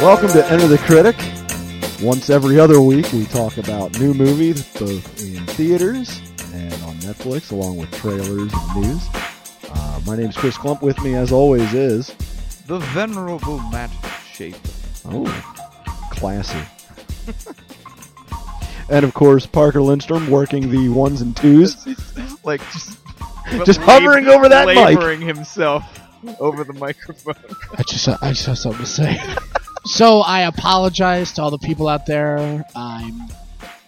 Welcome to Enter the Critic. Once every other week, we talk about new movies, both in theaters and on Netflix, along with trailers and news. Uh, my name's Chris Clump. With me, as always, is The venerable Matt Shaper. oh, classy. and of course, Parker Lindstrom working the ones and twos. like just Just hovering over that mic. laboring himself over the microphone. I just I just have something to say. so I apologize to all the people out there. I'm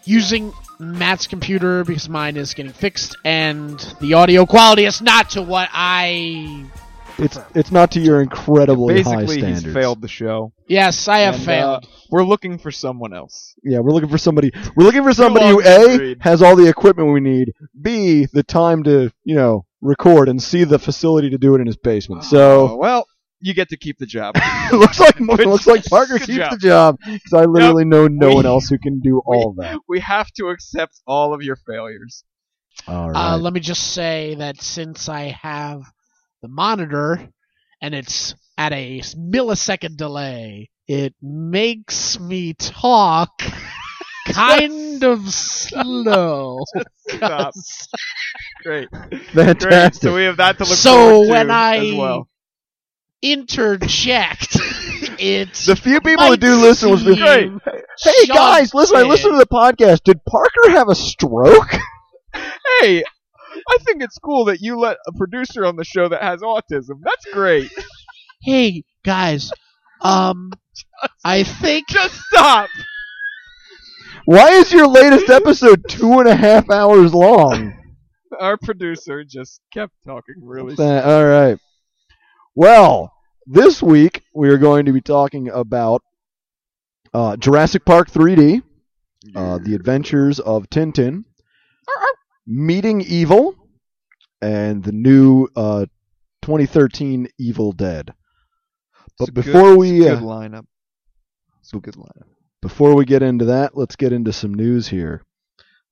using Matt's computer because mine is getting fixed, and the audio quality is not to what I. It's it's not to your incredibly high Basically, standards. he's failed the show. Yes, I have And, uh, failed. we're looking for someone else. Yeah, we're looking for somebody. We're looking for somebody who a agreed. has all the equipment we need, b the time to you know record, and c the facility to do it in his basement. Oh, So well, you get to keep the job. it looks like it looks like Parker Good keeps job. the job because I literally know no We- one else who can do all of that. we have to accept all of your failures. All Uh, let me just say that since I have the monitor and it's at a millisecond delay, it makes me talk kind of slow. Stop. Great. Great. Fantastic. So we have that to look So forward to when I- as well. Interject. It's the few people that do listen will be seem Hey guys, listen! I shunted. listened to the podcast. Did Parker have a stroke? Hey, I think it's cool that you let a producer on the show that has autism. That's great. Hey guys, um, I think Just stop. Why is your latest episode two and a half hours long? Our producer just kept talking really. All right. Well, this week we are going to be talking about uh, Jurassic Park 3D, uh, The Adventures of Tintin, Meeting Evil, and the new uh, 2013 Evil Dead. But a good- before we uh, good lineup. It's a good lineup. before we get into that, let's get into some news here.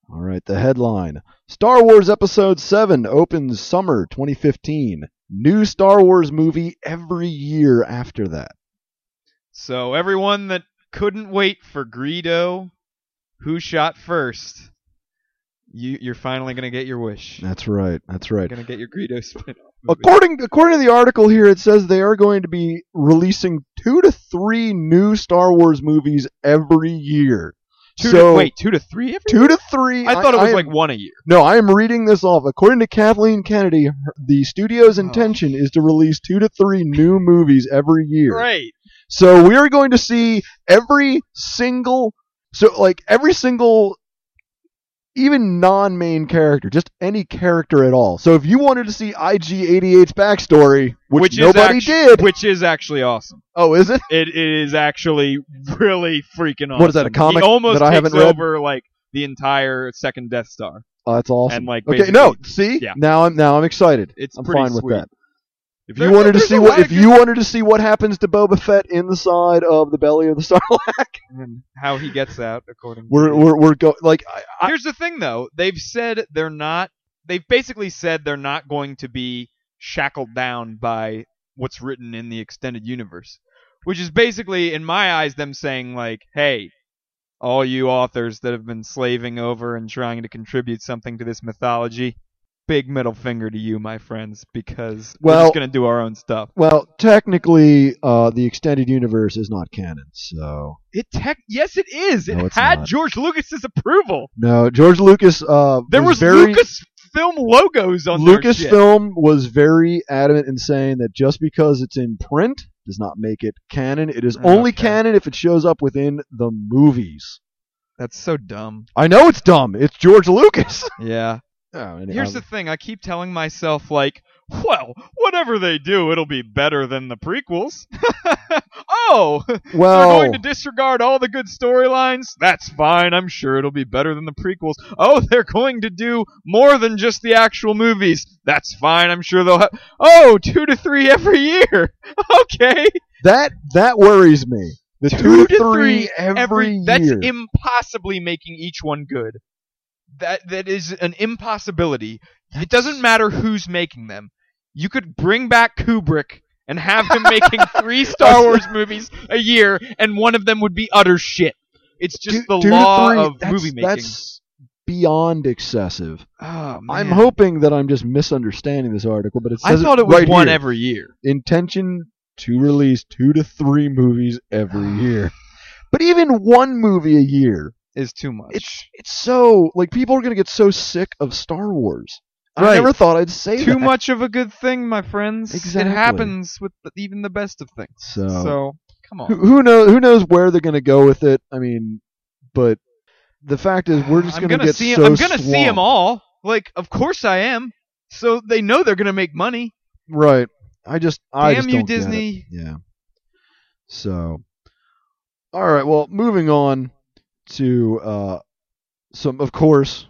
All right, the headline Star Wars Episode 7 opens summer 2015. New Star Wars movie every year after that. So everyone that couldn't wait for Greedo, who shot first, you you're finally gonna get your wish. That's right. That's You're right. gonna get your Greedo spin-off. According according to the article here, it says they are going to be releasing two to three new Star Wars movies every year. Two so to, wait, two to three every two to three. I thought it was am- like one a year. No, I am reading this off. According to Kathleen Kennedy, the studio's Oh. intention is to release two to three new movies every year. Great. So we are going to see every single, so like every single, even non-main character, just any character at all. So if you wanted to see IG88's backstory, which, is nobody actu- did, Which is actually awesome. oh, is it? It, it is actually really freaking awesome. What is that, a comic He almost that I takes haven't read? over like the entire second Death Star. Oh, that's awesome. And, like, okay, no, see, yeah. now I'm now I'm excited. It's I'm pretty fine with sweet. that. If you wanted to see what if you wanted to see what happens to Boba Fett inside of the belly of the Sarlacc, And how he gets out, according. we're to we're we're go like I, Here's the thing, though. They've said they're not. They've basically said they're not going to be shackled down by what's written in the extended universe, which is basically, in my eyes, them saying like, "Hey, all you authors that have been slaving over and trying to contribute something to this mythology, big middle finger to you, my friends, because we're just gonna do our own stuff." well technically uh, the extended universe is not canon, so It tech, yes, it is. It No, it's had not. George Lucas's approval. no. George Lucas uh, There was, very Lucasfilm logos on. Lucasfilm was very adamant in saying that just because it's in print does not make it canon. It is only Okay. canon if it shows up within the movies. That's so dumb. I know it's dumb. It's George Lucas. Yeah. Oh, Here's the thing. I keep telling myself like, well, whatever they do, it'll be better than the prequels. oh, well, they're going to disregard all the good storylines. That's fine. I'm sure it'll be better than the prequels. Oh, they're going to do more than just the actual movies. That's fine. I'm sure they'll have. Oh, two to three every year. okay. that that worries me. The two, to three, every, every year. That's impossibly making each one good. That that is an impossibility. It doesn't matter who's making them. You could bring back Kubrick and have him making three Star Wars movies a year, and one of them would be utter shit. It's just Two- the two law three, of that's- movie making. That's beyond excessive. Oh, I'm hoping that I'm just misunderstanding this article, but it says I thought it was right one here. every year. intention to release two to three movies every year. But even one movie a year, Is too much. it's it's so like people are gonna get so sick of Star Wars. I never thought I'd say too that. much of a good thing, my friends. Exactly. It happens with the, even the best of things. So, So come on. who knows? Who knows where they're gonna go with it? I mean, but the fact is, we're just gonna, gonna get see. so I'm gonna see them all. Like, of course I am. So they know they're gonna make money. Right. I just, I Damn just you, don't get it. Disney. Yeah. So, all right. Well, moving on to uh, some, of course,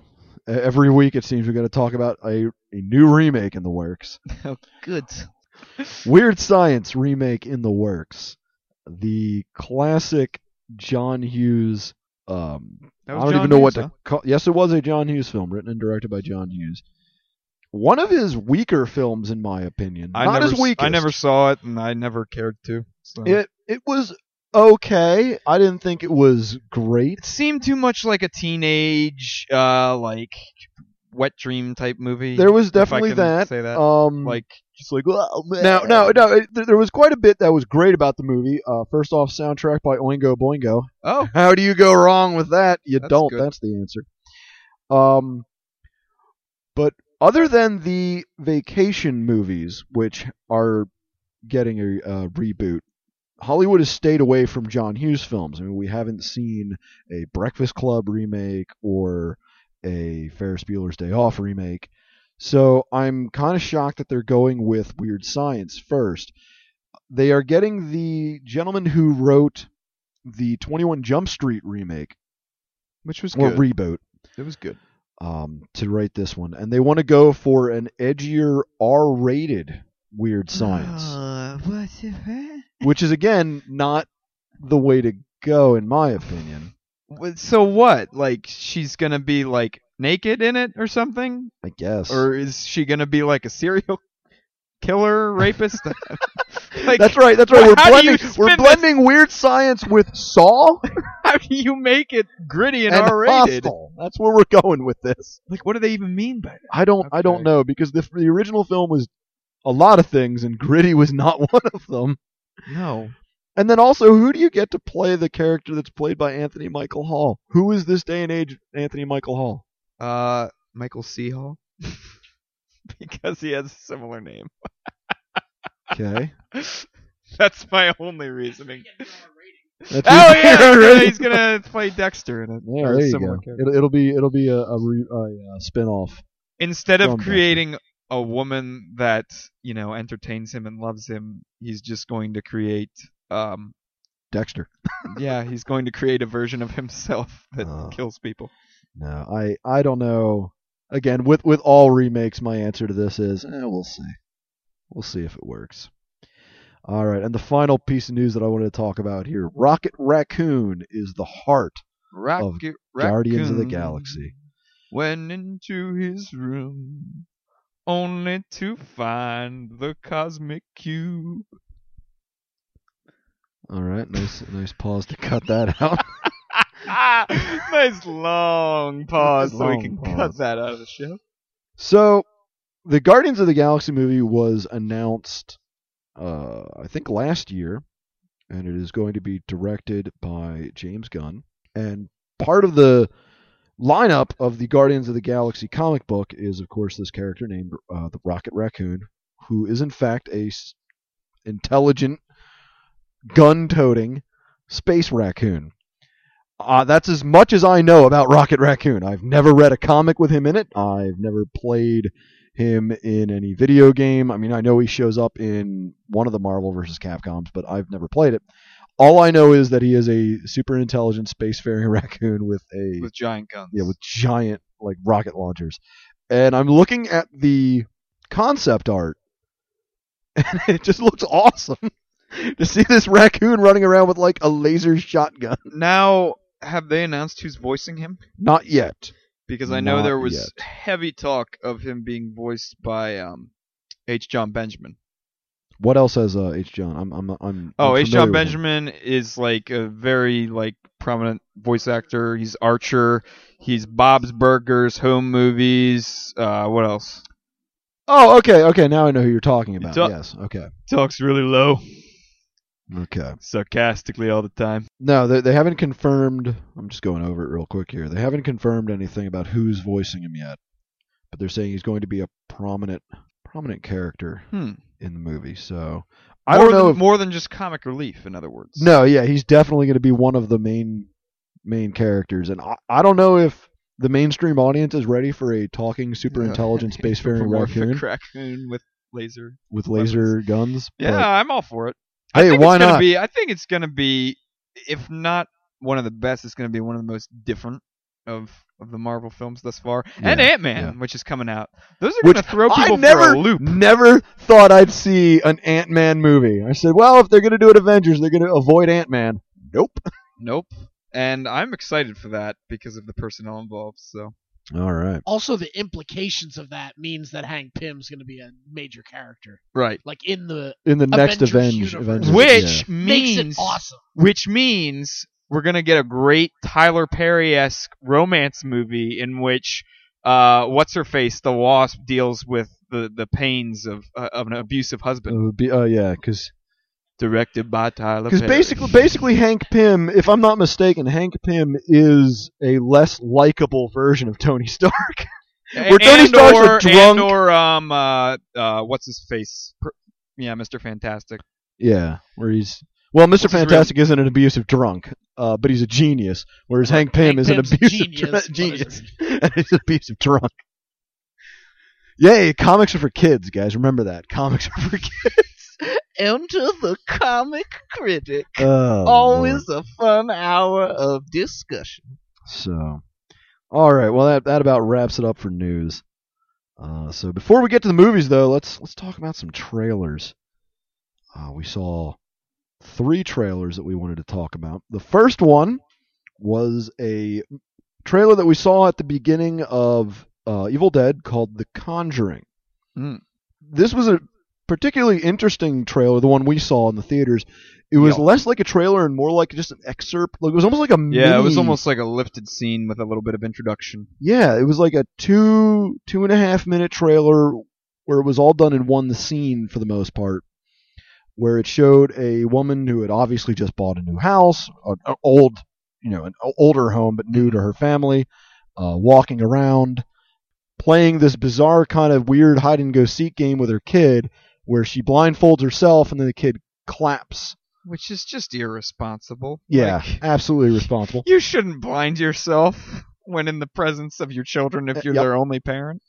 every week it seems we got to talk about a, a new remake in the works. Oh, Good. Weird Science remake in the works. The classic John Hughes. Um, I don't John even know what Hughes, to call. Yes, it was a John Hughes film, written and directed by John Hughes. One of his weaker films, in my opinion. I Not never, his weakest. I never saw it, and I never cared to. So. It it was okay. I didn't think it was great. It seemed too much like a teenage, uh, like wet dream type movie. There was if I definitely can that. Say that. Um, like just like oh, now, no, no. It, there there was quite a bit that was great about the movie. Uh, first off, soundtrack by Oingo Boingo. Oh, How do you go wrong with that? You That's don't. good. That's the answer. Um, but other than the vacation movies, which are getting a uh, reboot, Hollywood has stayed away from John Hughes films. I mean, we haven't seen a Breakfast Club remake or a Ferris Bueller's Day Off remake. So I'm kind of shocked that they're going with Weird Science first. They are getting the gentleman who wrote the 21 Jump Street remake which was or good. reboot it was good. um, to write this one, and they want to go for an edgier R-rated Weird Science, Uh, what which is again not the way to go in my opinion. So what? Like she's gonna be like naked in it or something, I guess. or is she gonna be like a serial killer rapist? like that's right. That's right. We're how do you blending. We're this? blending Weird Science with Saw how do you make it gritty and, and R-rated? Hostel. That's where we're going with this. Like what do they even mean by that? I don't. I don't know because the the original film was a lot of things, and gritty was not one of them. No. And then also, who do you get to play the character that's played by Anthony Michael Hall? Who is this day and age Anthony Michael Hall? Uh, Michael C. Hall. because he has a similar name. Okay. That's my only reasoning. That's Oh his- yeah, he's gonna, he's gonna play Dexter in it. Yeah, there you go. character. It'll, it'll be it'll be a a, re, a, uh spin-off. Instead of creating Dexter. A woman that you know entertains him and loves him, he's just going to create. Um, Dexter. yeah, he's going to create a version of himself that Oh. kills people. No, I I don't know. Again, with with all remakes, my answer to this is, eh, we'll see. We'll see if it works. All right, and the final piece of news that I wanted to talk about here: Rocket Raccoon is the heart Rocket Guardians of the Galaxy. Went into his room only to find the cosmic cube. All right, nice nice pause to cut that out. nice long pause so we can pause. cut that out of the show. So, the Guardians of the Galaxy movie was announced, uh, I think last year, and it is going to be directed by James Gunn. And part of the lineup of the Guardians of the Galaxy comic book is, of course, this character named uh, the Rocket Raccoon, who is in fact a s- intelligent, gun-toting space raccoon. Uh, that's as much as I know about Rocket Raccoon. I've never read a comic with him in it. I've never played him in any video game. I mean, I know he shows up in one of the Marvel vs. Capcoms, but I've never played it. All I know is that he is a super intelligent spacefaring raccoon with a With giant guns. yeah with giant like rocket launchers. And I'm looking at the concept art, and it just looks awesome to see this raccoon running around with like a laser shotgun. Now, have they announced who's voicing him? Not yet. because I know Not there was yet. heavy talk of him being voiced by um, H. Jon Benjamin. What else has uh, H. Jon? I'm I'm I'm. Oh, I'm H. Jon him. Benjamin is like a very like prominent voice actor. He's Archer. He's Bob's Burgers, Home Movies. Uh, what else? Oh, okay, okay. Now I know who you're talking about. talk- yes, okay, Talks really low, okay. sarcastically all the time. No, they, they haven't confirmed. I'm just going over it real quick here. They haven't confirmed anything about who's voicing him yet, but they're saying he's going to be a prominent prominent character Hmm. In the movie. So I more don't know. Than, if, more than just comic relief, in other words. no, yeah, he's definitely going to be one of the main main characters, and I, I don't know if the mainstream audience is ready for a talking, super intelligent spacefaring raccoon raccoon with laser. with laser guns. Yeah, but- I'm all for it. Hey, I think why it's gonna not? Be, I think it's gonna be, if not one of the best, it's gonna be one of the most different of of the Marvel films thus far. and Ant Man, yeah. which is coming out. Those are Which gonna throw I people never, for a loop. never thought I'd see an Ant Man movie. I said, well, if they're going to do it Avengers, they're going to avoid Ant Man. Nope. Nope. And I'm excited for that because of the personnel involved. So All right. Also, the implications of that means that Hank Pym's going to be a major character, right. like in the In the next Avengers Avenge, universe. Avengers, Which yeah. makes means it awesome. which means we're gonna get a great Tyler Perry esque romance movie in which uh, what's her face, the Wasp, deals with the, the pains of uh, of an abusive It husband. would be, oh yeah, because Directed by Tyler because basically, basically Hank Pym, if I'm not mistaken, Hank Pym is a less likable version of Tony Stark. Where Tony and Stark's a or, drunk- and or um uh uh what's his face? Yeah, Mr. Fantastic. yeah, where he's well, Mr. Fantastic isn't an abusive drunk, uh, but he's a genius. Whereas Hank Pym Hank is an Pym's a abusive genius, dr- genius, and he's an abusive drunk. Yay, comics are for kids, guys. Remember that. Comics are for kids. Enter the comic critic. Oh, Always Lord. a fun hour of discussion. So, all right. Well, that that about wraps it up for news. Uh, so before we get to the movies, though, let's let's talk about some trailers. Uh, we saw three trailers that we wanted to talk about. The first one was a trailer that we saw at the beginning of uh, Evil Dead called The Conjuring. Hmm. This was a particularly interesting trailer, the one we saw in the theaters. It was Yeah. less like a trailer and more like just an excerpt. Like it was almost like a Yeah, it was almost like a lifted scene with a little bit of introduction. yeah, it was like a two two and a half minute trailer where it was all done in one scene for the most part, where it showed a woman who had obviously just bought a new house, an old, you know, an older home but new to her family, uh, walking around, playing this bizarre kind of weird hide and go seek game with her kid, where she blindfolds herself and then the kid claps. Which is just irresponsible. Yeah, Like, absolutely responsible. you shouldn't blind yourself when in the presence of your children if Uh, you're yep. their only parent.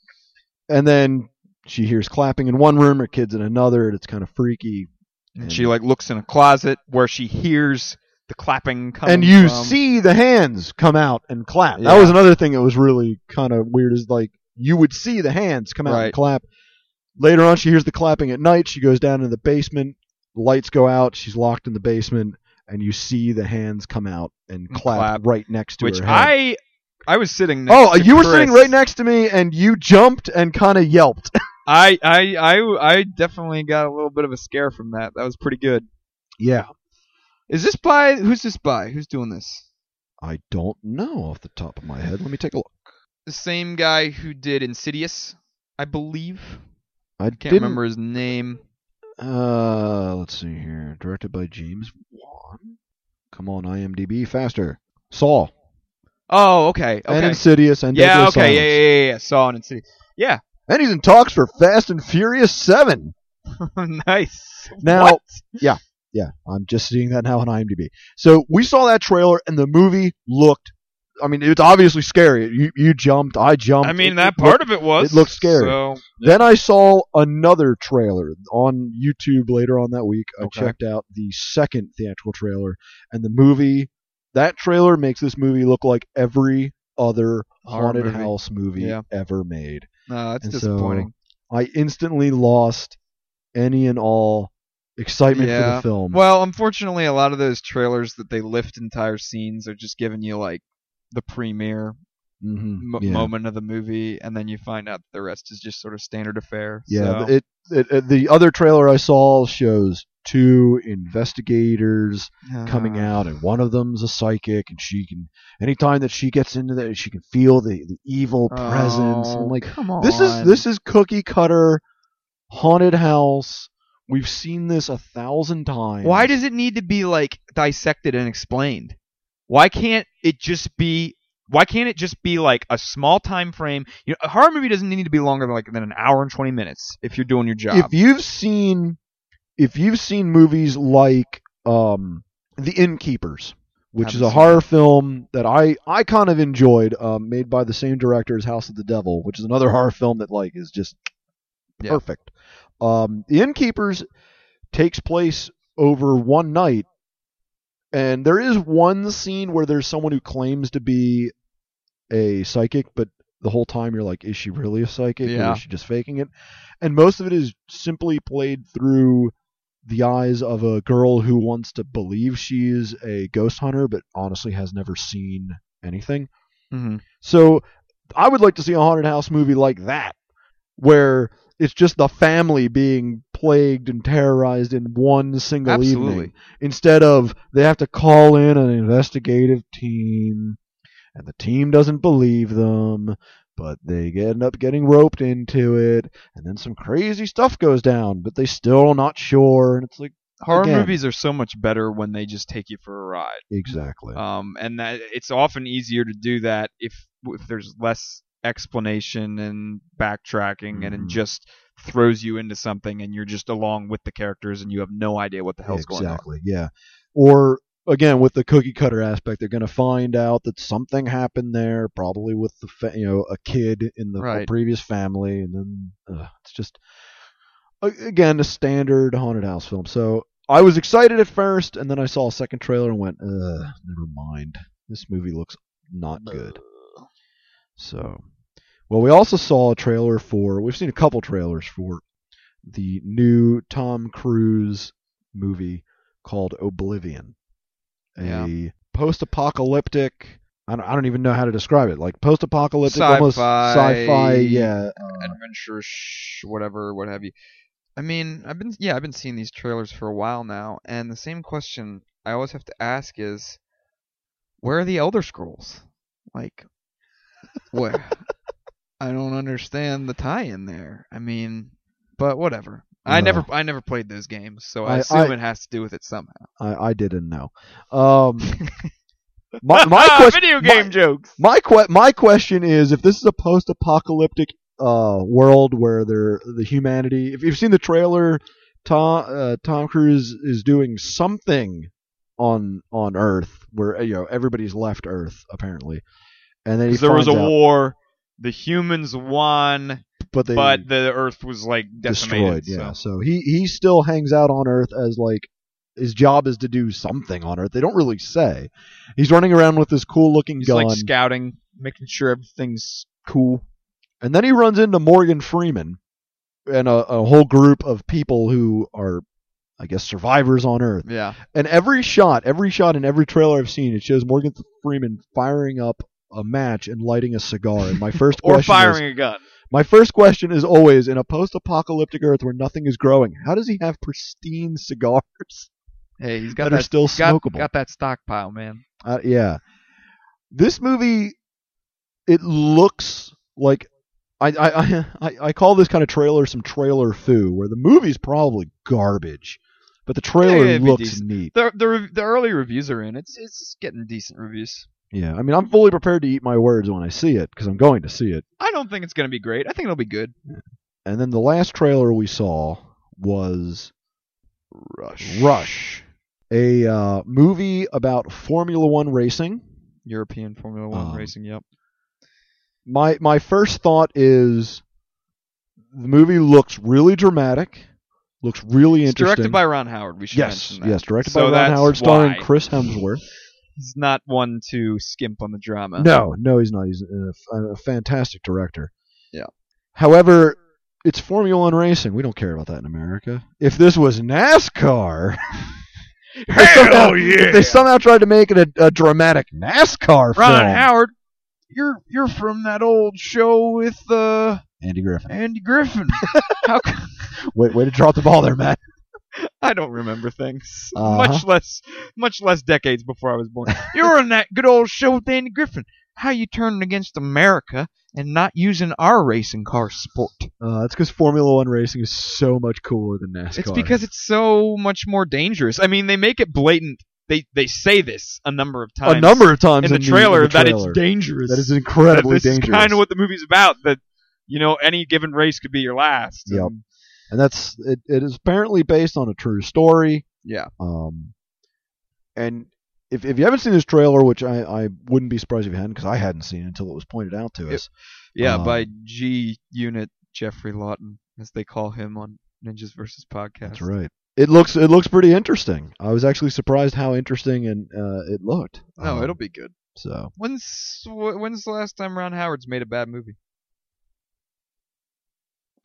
And then she hears clapping in one room, her kid's in another, and it's kind of freaky. And she like looks in a closet where she hears the clapping coming and you from. see the hands come out and clap. That was another thing that was really kind of weird. Is like you would see the hands come out and clap. Later on, she hears the clapping at night. She goes down in the basement. The lights go out. She's locked in the basement, and you see the hands come out and clap, clap. right next to which her head. I I was sitting next oh, you were sitting right next to me, and you jumped and kind of yelped. I, I I I definitely got a little bit of a scare from that. That was pretty good. yeah, Is this by who's this by? Who's doing this? I don't know off the top of my head. Let me take a look. The same guy who did Insidious, I believe. I Can't didn't remember his name. Uh, let's see here. Directed by James Wan. Come on, IMDb, faster. Saw Oh, okay. and Insidious and Yeah, Deadly okay. Silence. Yeah, yeah, yeah, yeah. Saw and Insidious. Yeah. And he's in talks for Fast and Furious Seven. nice. Now- What? Yeah, I'm just seeing that now on IMDb. So we saw that trailer, and the movie looked. I mean, it's obviously scary. You you jumped, I jumped. I mean, It- that it part of it was. it looked scary. So, Then I saw another trailer on YouTube later on that week. I Okay. checked out the second theatrical trailer, and the movie. That trailer makes this movie look like every other haunted movie. house movie Yeah. ever made. No, that's And so, disappointing. I instantly lost any and all excitement for the film. Well, unfortunately, a lot of those trailers that they lift entire scenes are just giving you like the premiere, hmm m- yeah. moment of the movie, and then you find out the rest is just sort of standard affair. Yeah, so, it, it, it the other trailer I saw shows two investigators coming uh, out, and one of them's a psychic, and she can anytime that she gets into that, she can feel the, the evil presence. Oh, I'm like, come on. this is this is cookie cutter haunted house. We've seen this a thousand times. Why does it need to be like dissected and explained? Why can't it just be? Why can't it just be like a small time frame? You know, a horror movie doesn't need to be longer than like than an hour and twenty minutes if you're doing your job. if you've seen if you've seen movies like um The Innkeepers, which is a horror film that I I kind of enjoyed, um, made by the same director as House of the Devil, which is another horror film that like is just Yeah. perfect. Um, The Innkeepers takes place over one night, and there is one scene where there's someone who claims to be a psychic, but the whole time you're like, is she really a psychic or Yeah. is she just faking it? And most of it is simply played through the eyes of a girl who wants to believe she's a ghost hunter, but honestly has never seen anything. Mhm. So I would like to see a haunted house movie like that, where it's just the family being plagued and terrorized in one single Absolutely. evening, instead of they have to call in an investigative team, and the team doesn't believe them, but they end up getting roped into it, and then some crazy stuff goes down, but they still not sure, and it's like Horror Again. movies are so much better when they just take you for a ride. exactly. Um, and that it's often easier to do that if if there's less explanation and backtracking, and Mhm. it just throws you into something, and you're just along with the characters, and you have no idea what the hell's going on. exactly, yeah. Or again, with the cookie cutter aspect, they're going to find out that something happened there, probably with the fa- you know a kid in the Right. previous family, and then uh, it's just again a standard haunted house film. So I was excited at first, and then I saw a second trailer and went, uh, never mind. This movie looks not good. So, well, we also saw a trailer for. We've seen a couple trailers for the new Tom Cruise movie called Oblivion, a Yeah. post-apocalyptic. I don't, I don't even know how to describe it. Like post-apocalyptic, almost Sci-fi. sci-fi. Yeah, uh, adventure, sh- whatever, what have you. I mean, I've been yeah, I've been seeing these trailers for a while now, and the same question I always have to ask is, where are the Elder Scrolls? Like, where? I don't understand the tie-in there. I mean, but whatever. I never I never played those games, so I, I- assume I- it has to do with it somehow. I, I didn't know. Um, my my, question, Video my- game jokes. My que- my question is if this is a post-apocalyptic uh, world where there the humanity if you've seen the trailer Tom uh, Tom Cruise is doing something on on Earth where you know everybody's left Earth apparently and then there was a out, war. The humans won, but they but the Earth was like decimated. destroyed yeah so. so he he still hangs out on Earth as like his job is to do something on Earth they don't really say he's running around with this cool looking He's gun like scouting, making sure everything's cool. And then he runs into Morgan Freeman and a, a whole group of people who are, I guess, survivors on Earth. Yeah. And every shot, every shot in every trailer I've seen, it shows Morgan Freeman firing up a match and lighting a cigar. And my first Or question firing is, a gun. My first question is always in a post-apocalyptic Earth where nothing is growing, how does he have pristine cigars Hey, he's got that are still got, smokable? got that stockpile, man. Uh, yeah. This movie, it looks like I I, I I call this kind of trailer some trailer foo, where the movie's probably garbage, but the trailer Yeah, looks neat. The the the early reviews are in. It's it's getting decent reviews. Yeah, I mean I'm fully prepared to eat my words when I see it because I'm going to see it. I don't think it's gonna be great. I think it'll be good. And then the last trailer we saw was Rush. Rush, a uh, movie about Formula One racing. European Formula One Um, racing. Yep. my my first thought is the movie looks really dramatic, looks really It's interesting. directed by Ron Howard. We should yes, mention that. yes, directed So by Ron Howard, starring why. Chris Hemsworth. He's not one to skimp on the drama. No, no, he's not. He's a, a fantastic director. Yeah. However, it's Formula One racing. We don't care about that in America. If this was NASCAR, if they somehow, if they somehow tried to make it a, a dramatic NASCAR film. Ron film, Howard. you're you're from that old show with uh, Andy Griffith. Andy Griffith. How c- Way, way to drop the ball there, Matt. I don't remember things. Uh-huh. Much less, much less decades before I was born. you were on that good old show with Andy Griffith. How you turning against America and not using our racing car sport? Uh, that's because Formula One racing is so much cooler than NASCAR. It's because it's so much more dangerous. I mean, they make it blatant. They they say this a number of times a number of times in the trailer in the that it's dangerous. That is incredibly that this dangerous. kind of what the movie's about. That you know, any given race could be your last. Yep. And, and that's it, it is apparently based on a true story. yeah. Um, and if if you haven't seen this trailer, which I, I wouldn't be surprised if you hadn't, because I hadn't seen it until it was pointed out to us. Yeah, Um, by G Unit Jeffrey Lawton, as they call him on Ninjas versus Podcast. That's right. It looks it looks pretty interesting. I was actually surprised how interesting and uh, it looked. No, Um, it'll be good. so. When's when's the last time Ron Howard's made a bad movie?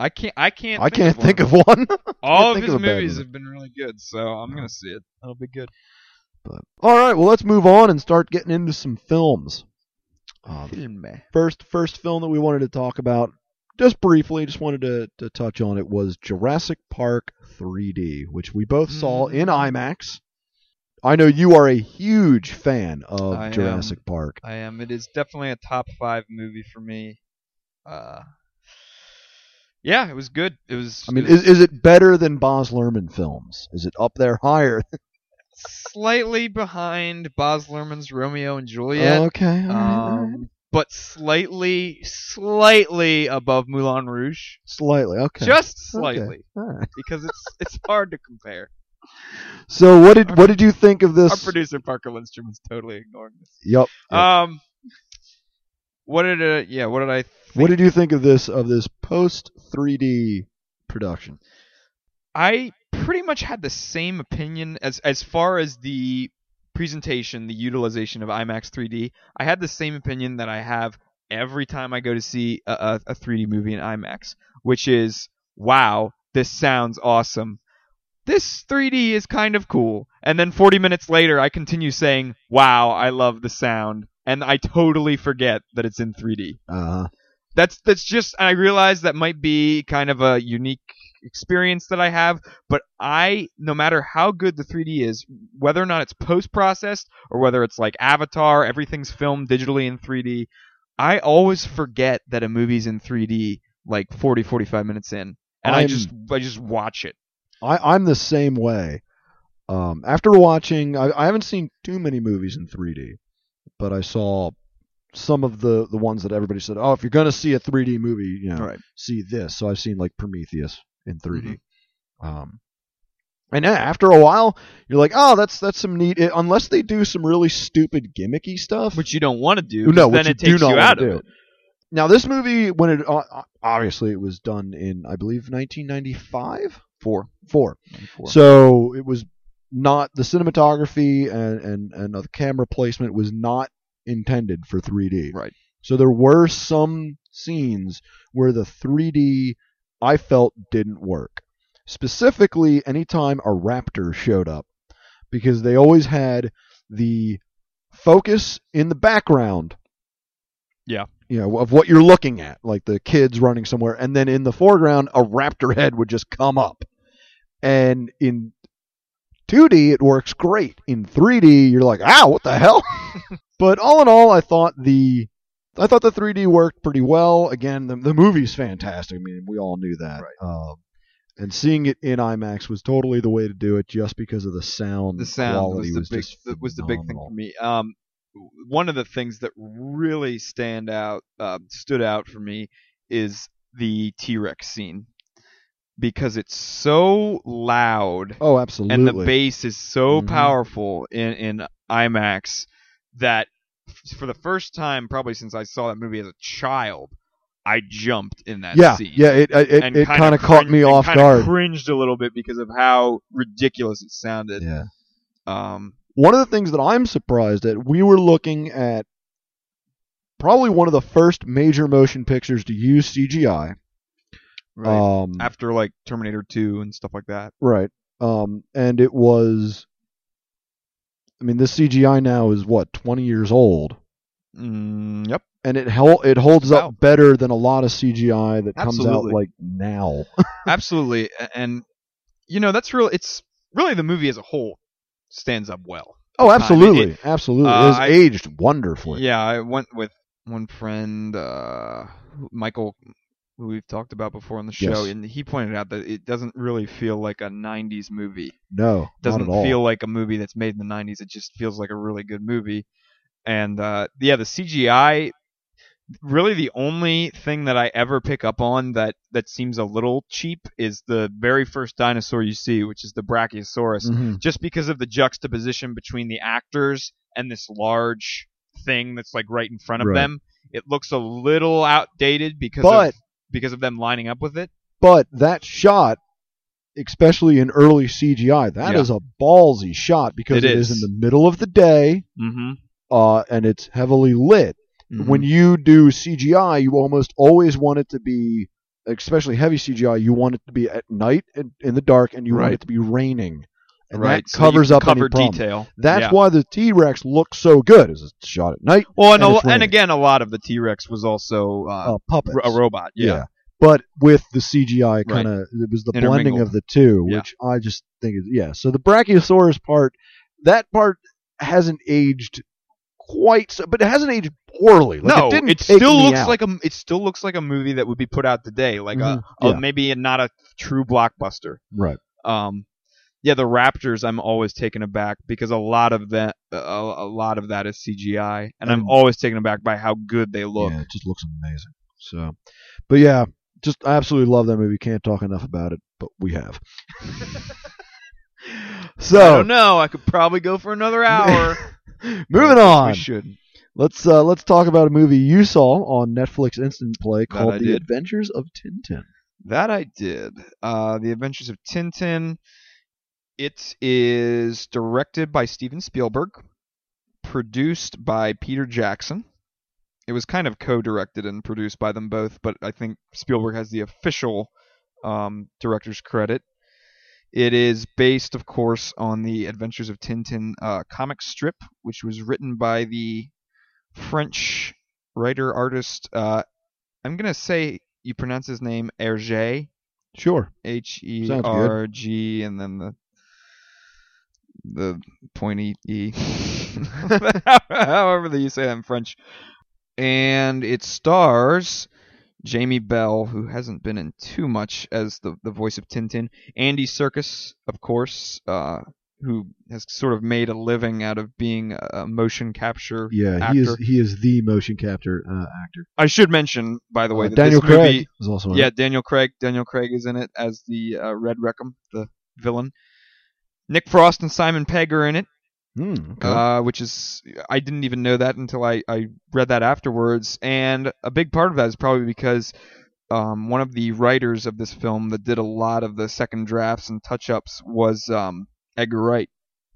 I can't. I can't. I can't one. think of one. All of his of movies movie. have been really good, so I'm gonna see it. That'll be good. But all right, well let's move on and start getting into some films. The Film. first first film that we wanted to talk about, just briefly, just wanted to, to touch on it was Jurassic Park 3D, which we both saw in Mm. IMAX. I know you are a huge fan of I am. Jurassic Park. I am. It is definitely a top five movie for me. Uh, yeah, it was good. It was. I mean, is, is it better than Baz Luhrmann films? Is it up there higher? slightly behind Baz Luhrmann's Romeo and Juliet. okay. all right, all right. um, but slightly, slightly above Moulin Rouge. Slightly. Okay. Just Okay. slightly, because it's it's hard to compare. So what did what did you think of this? Our producer Parker Lindstrom is totally ignoring this. Yep. yep. Um, what did uh yeah? What did I? Think? what did you think of this of this post 3D production? I pretty much had the same opinion as as far as the presentation, the utilization of IMAX 3D. I had the same opinion that I have every time I go to see a, a, a 3D movie in IMAX, which is, wow, this sounds awesome. This 3D is kind of cool. And then 40 minutes later, I continue saying, wow, I love the sound. And I totally forget that it's in 3D Uh, that's that's just I realize that might be kind of a unique experience that I have, but I no matter how good the 3D is, whether or not it's post processed or whether it's like Avatar, everything's filmed digitally in 3D, I always forget that a movie's in 3D like 40 45 minutes in. And I I'm- just I just watch it. I, I'm the same way. Um, after watching, I, I haven't seen too many movies in 3D, but I saw some of the, the ones that everybody said, oh, if you're going to see a 3D movie, you know, Right. see this. So I've seen like Prometheus in 3D. Mm-hmm. Um, and after a while, you're like, oh, that's that's some neat. It, unless they do some really stupid gimmicky stuff, Which you don't want to do. no, then it do takes you out do. of it. Now this movie, when it uh, obviously it was done in, I believe, 1995, Four. four. Four. So it was not the cinematography and and and the camera placement was not intended for 3D. Right. So there were some scenes where the 3D I felt didn't work. Specifically, anytime a raptor showed up, because they always had the focus in the background. Yeah. You know, of what you're looking at, like the kids running somewhere, and then in the foreground, a raptor head would just come up. And in 2D, it works great. In 3D, you're like, ah, what the hell? but all in all, I thought the I thought the 3D worked pretty well. Again, the, the movie's fantastic. I mean, we all knew that. Right. Um, and seeing it in IMAX was totally the way to do it, just because of the sound. the sound was the big just was the big thing for me. Um, one of the things that really stand out, uh, stood out for me, is the T Rex scene because it's so loud Oh, absolutely. and the bass is so Mhm. powerful in in IMAX that f- for the first time, probably since I saw that movie as a child, I jumped in that yeah, scene. yeah. It it, and it kinda caught cringed- me off guard. Cringed a little bit because of how ridiculous it sounded. Yeah. Um, One of the things that I'm surprised at, we were looking at probably one of the first major motion pictures to use CGI. Right. Um, after like Terminator 2 and stuff like that. right. Um, and it was. I mean, this CGI now is what 20 years old. Mm, yep. and it hel- it holds Wow. up better than a lot of CGI that comes out like now. Absolutely, and you know that's real. It's really the movie as a whole stands up well. oh, Time. absolutely, absolutely. uh, it was I- aged wonderfully. Yeah, I went with one friend, uh, Michael, we've talked about before on the show, Yes. and he pointed out that it doesn't really feel like a '90s movie. No, it doesn't not at all. feel like a movie that's made in the 90s. It just feels like a really good movie. And uh, yeah, the CGI, really the only thing that I ever pick up on that that seems a little cheap is the very first dinosaur you see, which is the Brachiosaurus. Mhm. Just because of the juxtaposition between the actors and this large thing that's like right in front of Right. them, it looks a little outdated because But- of because of them lining up with it. But that shot, especially in early CGI, that is Yeah. a ballsy shot because It it is. is. in the middle of the day, Mm-hmm. uh, and it's heavily lit. When you do CGI, you almost always want it to be, especially heavy CGI, you want it to be at night and in the dark, and you want it to be raining, and right, that so covers can up cover any detail. That's Yeah. why the T Rex looks so good. Is it's shot at night, Well, and, and a, and again, a lot of the T Rex was also uh, uh, r- a robot. Yeah. But with the CGI kind of, it was the blending of the two, Yeah. which I just think is, yeah. So the Brachiosaurus part, that part hasn't aged quite so, but it hasn't aged poorly. Like, no, it, didn't it still looks out. like a it still looks like a movie that would be put out today, like Mhm. a, a Yeah. maybe not a true blockbuster. right. Um, yeah, the Raptors, I'm always taken aback because a lot of that a, a lot of that is CGI, and I'm Mm. always taken aback by how good they look. Yeah, it just looks amazing. So, but yeah, just I absolutely love that movie. Can't talk enough about it, but we have. I so don't know. I could probably go for another hour. moving on. We should. Let's uh, let's talk about a movie you saw on Netflix Instant Play called The did. Adventures of Tintin. That I did. Uh, the Adventures of Tintin. It is directed by Steven Spielberg, produced by Peter Jackson. It was kind of co-directed and produced by them both, but I think Spielberg has the official um, director's credit. It is based, of course, on the Adventures of Tintin uh, comic strip, which was written by the French writer artist. Uh, I'm gonna say you pronounce his name Hergé, Sure. H E. R G, and then the the pointy E. However you say that in French. And it stars Jamie Bell, who hasn't been in too much as the the voice of Tintin. Andy Serkis, of course, uh, who has sort of made a living out of being a motion capture Yeah, actor. he is he is the motion capture uh, actor. I should mention, by the way, Uh, that Daniel movie, Craig is also yeah, it. Daniel Craig. Daniel Craig is in it as the uh, Red Rackham, the villain. Nick Frost and Simon Pegg are in it, Hmm, okay. uh, which is I didn't even know that until I, I read that afterwards. And a big part of that is probably because um, one of the writers of this film that did a lot of the second drafts and touch-ups was um, Edgar Wright.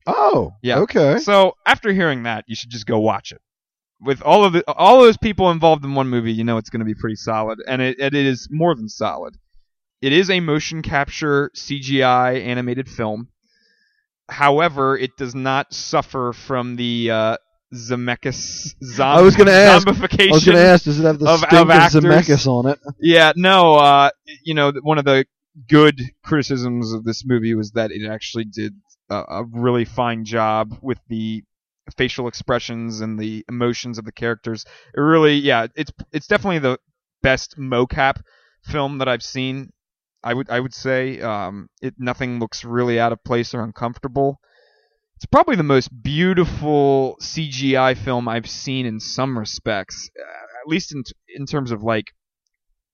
oh, yeah. Okay. So after hearing that, you should just go watch it. With all of the, all those people involved in one movie, you know it's going to be pretty solid, and it, it is more than solid. It is a motion capture CGI animated film. However, it does not suffer from the uh, Zemeckis zom- I was gonna ask- zombification. I was going to ask, does it have the of- stink of of. Zemeckis on it? Yeah, no, uh, you know, one of the good criticisms of this movie was that it actually did a, a really fine job with the facial expressions and the emotions of the characters. It really, yeah, it's it's definitely the best mocap film that I've seen. I would I would say um, it nothing looks really out of place or uncomfortable. It's probably the most beautiful CGI film I've seen in some respects, uh, at least in in terms of like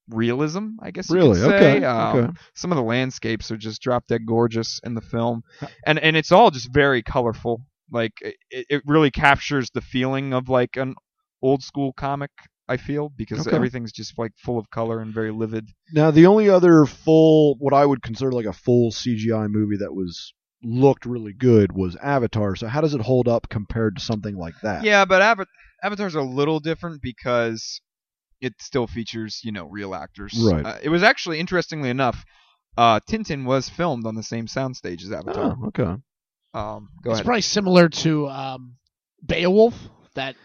realism, I guess. You Really? could say. Okay. Um, okay. Some of the landscapes are just drop dead gorgeous in the film, and and it's all just very colorful. Like it, it really captures the feeling of like an old school comic. I feel because Okay. everything's just like full of color and very livid. Now, the only other full, what I would consider like a full CGI movie that was looked really good was Avatar. So, how does it hold up compared to something like that? Yeah, but Ava- Avatar's a little different because it still features, you know, real actors. Right. Uh, it was actually, interestingly enough, uh, Tintin was filmed on the same soundstage as Avatar. Oh, okay. Um, go it's ahead. probably similar to um, Beowulf. That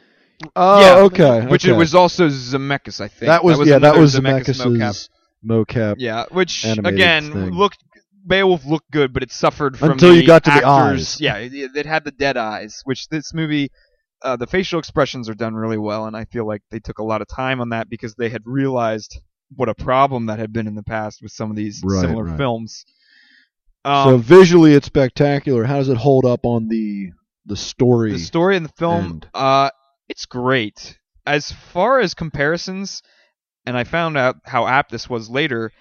Oh, Yeah. okay. which okay. it was also Zemeckis, I think. that was, yeah, that was Zemeckis mocap. Mocap. Yeah, which again thing. looked Beowulf looked good, but it suffered from Until you got to the eyes. Yeah, it, it had the dead eyes, which this movie, uh, the facial expressions are done really well, and I feel like they took a lot of time on that because they had realized what a problem that had been in the past with some of these Right, similar right. films. so Um, visually, it's spectacular. How does it hold up on the the story? the story in the film, uh, it's great. As far as comparisons, and I found out how apt this was later.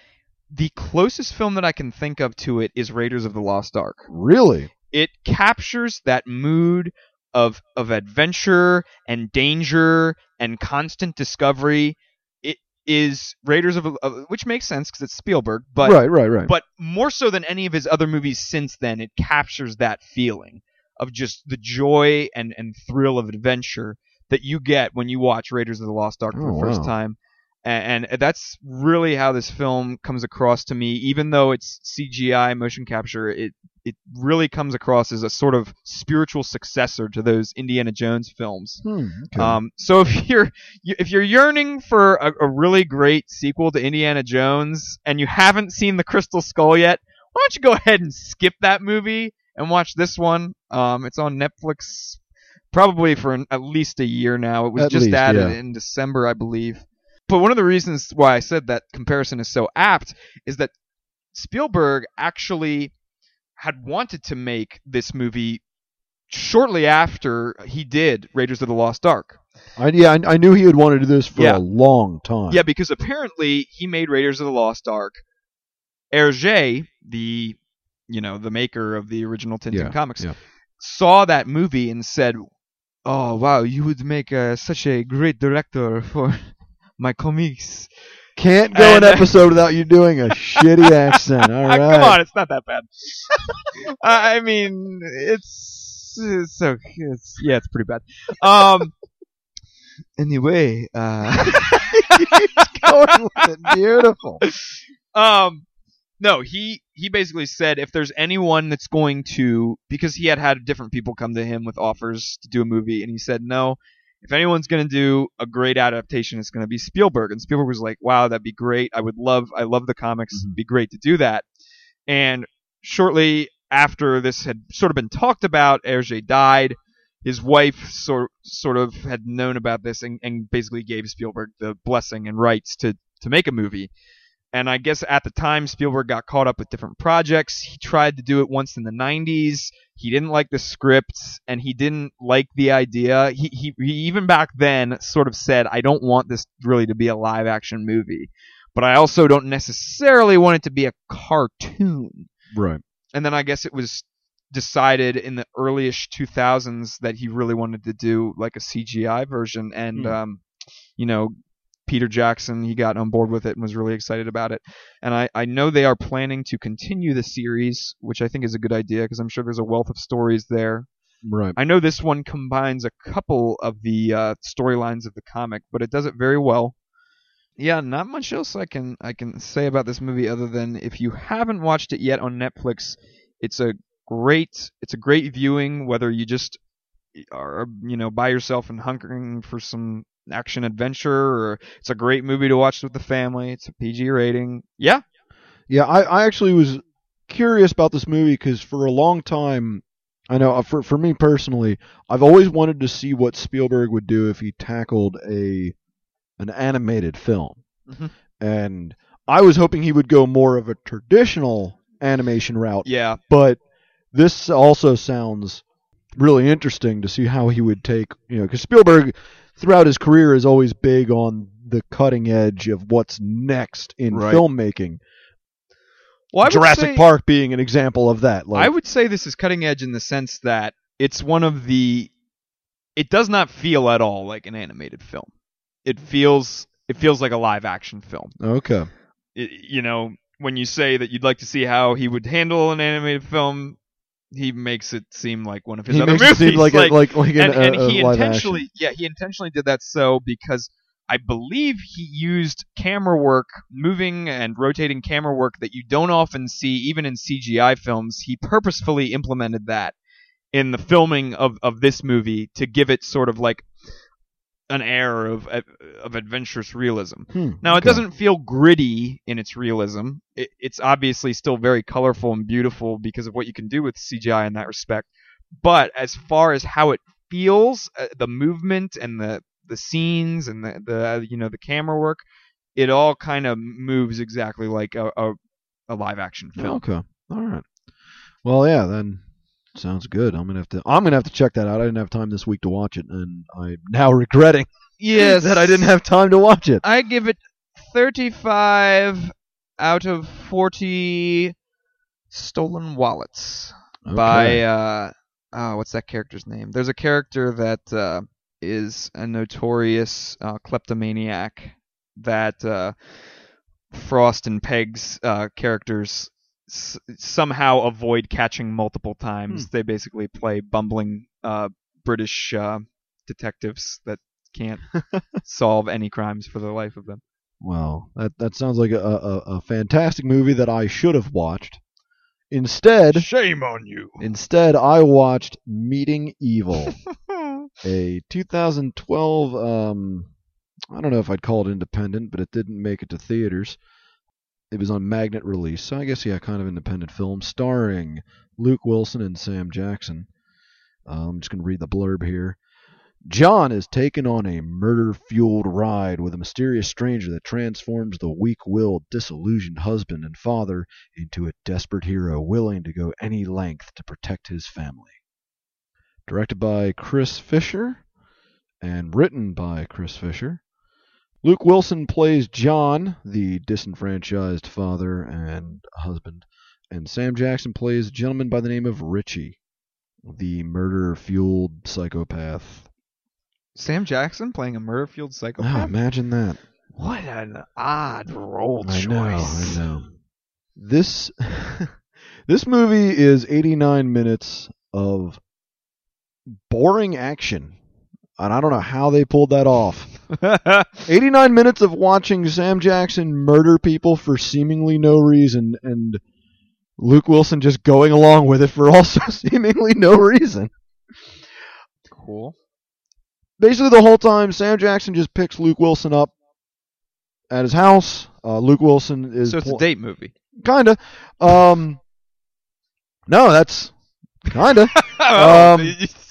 The closest film that I can think of to it is Raiders of the Lost Ark. really? it captures that mood of of adventure and danger and constant discovery. It is Raiders of, of which makes sense because it's Spielberg, but right, right, right. but more so than any of his other movies since then, it captures that feeling of just the joy and and thrill of adventure that you get when you watch Raiders of the Lost Ark for Oh, the first wow. time. And, and that's really how this film comes across to me. Even though it's CGI motion capture, it it really comes across as a sort of spiritual successor to those Indiana Jones films. Hmm, okay. Um, so if you're if you're yearning for a, a really great sequel to Indiana Jones and you haven't seen the Crystal Skull yet, why don't you go ahead and skip that movie and watch this one? Um, it's on Netflix probably for an, at least a year now. It was At just least, added yeah. in December, I believe. But one of the reasons why I said that comparison is so apt is that Spielberg actually had wanted to make this movie shortly after he did Raiders of the Lost Ark. I, yeah, I, I knew he had wanted to do this for Yeah. a long time. Yeah, because apparently he made Raiders of the Lost Ark. Hergé, the you know the maker of the original Tintin Yeah, comics, yeah. saw that movie and said, "Oh wow, you would make uh, such a great director for my comics." Can't go an And, uh, episode without you doing a shitty accent. All right. Come on, it's not that bad. I I mean, it's it's okay. It's, yeah, it's pretty bad. Um. Anyway, uh. Going with it. Beautiful. um no he he basically said if there's anyone that's going to because he had had different people come to him with offers to do a movie and he said no if anyone's going to do a great adaptation it's going to be spielberg. And spielberg was like wow that'd be great. I would love i love the comics. Mm-hmm. It'd be great to do that. And shortly after this had sort of been talked about hergé died. His wife sort sort of had known about this and, and basically gave spielberg the blessing and rights to to make a movie and I guess at the time Spielberg got caught up with different projects. He tried to do it once in the 90s. He didn't like the script and he didn't like the idea. He, he he even back then sort of said, "I don't want this really to be a live action movie, but I also don't necessarily want it to be a cartoon." Right. And then I guess it was decided in the earliest 2000s that he really wanted to do like a CGI version and Hmm. um you know Peter Jackson he got on board with it and was really excited about it and I I know they are planning to continue the series which I think is a good idea because I'm sure there's a wealth of stories there Right. I know this one combines a couple of the uh, storylines of the comic, but it does it very well. Yeah, not much else I can I can say about this movie other than if you haven't watched it yet on Netflix, it's a great it's a great viewing whether you just are you know by yourself and hunkering for some action adventure or it's a great movie to watch with the family. It's a PG rating. Yeah, Yeah, I, I actually was curious about this movie because for a long time, I know uh, for for me personally, I've always wanted to see what Spielberg would do if he tackled a an animated film, Mhm. and I was hoping he would go more of a traditional animation route. yeah. But this also sounds really interesting to see how he would take you know because Spielberg throughout his career is always big on the cutting edge of what's next in Right. filmmaking. Well, Jurassic say- Park being an example of that. Like, I would say this is cutting edge in the sense that it's one of the. It does not feel at all like an animated film. It feels it feels like a live action film. okay. It, you know, when you say that you'd like to see how he would handle an animated film, he makes it seem like one of his he other makes movies. it seem like a, like like an, and, and a, a he intentionally, action. yeah, he intentionally did that so because I believe he used camera work, moving and rotating camera work that you don't often see even in CGI films. He purposefully implemented that in the filming of, of this movie to give it sort of like an air of of adventurous realism. Hmm, Now, it doesn't feel gritty in its realism. It, it's obviously still very colorful and beautiful because of what you can do with CGI in that respect. But as far as how it feels, uh, the movement and the the scenes and the, the you know the camera work, it all kind of moves exactly like a, a, a live action film. Okay. All right. Well, yeah, then sounds good. I'm gonna have to. I'm gonna have to check that out. I didn't have time this week to watch it, and I'm now regretting Yes, that I didn't have time to watch it. I give it 35 out of 40 stolen wallets. by Okay. uh oh, what's that character's name? There's a character that uh, is a notorious uh, kleptomaniac that uh, Frost and Pegg's uh, characters s- somehow avoid catching multiple times. They basically play bumbling uh, British uh, detectives that can't solve any crimes for the life of them. Well, that that sounds like a, a, a fantastic movie that I should have watched. Instead, Shame on you. instead I watched Meeting Evil, a 2012. Um, I don't know if I'd call it independent, but it didn't make it to theaters. It was on magnet release, so I guess yeah, kind of independent film, starring Luke Wilson and Sam Jackson. Uh, I'm just gonna read the blurb here. John is taken on a murder fueled ride with a mysterious stranger that transforms the weak willed, disillusioned husband and father into a desperate hero willing to go any length to protect his family. Directed by Chris Fisher and written by Chris Fisher. Luke Wilson plays John, the disenfranchised father and husband, and Sam Jackson plays a gentleman by the name of Richie, the murder fueled psychopath Sam Jackson playing a murder-fueled Oh, psychopath. imagine that. What an odd role I choice. know, I know. This this movie is 89 minutes of boring action. And I don't know how they pulled that off. 89 minutes of watching Sam Jackson murder people for seemingly no reason and Luke Wilson just going along with it for also seemingly no reason. cool. basically the whole time Sam Jackson just picks Luke Wilson up at his house. Uh, Luke Wilson is So it's a date movie. kinda. Um, no, that's kinda. oh, Um,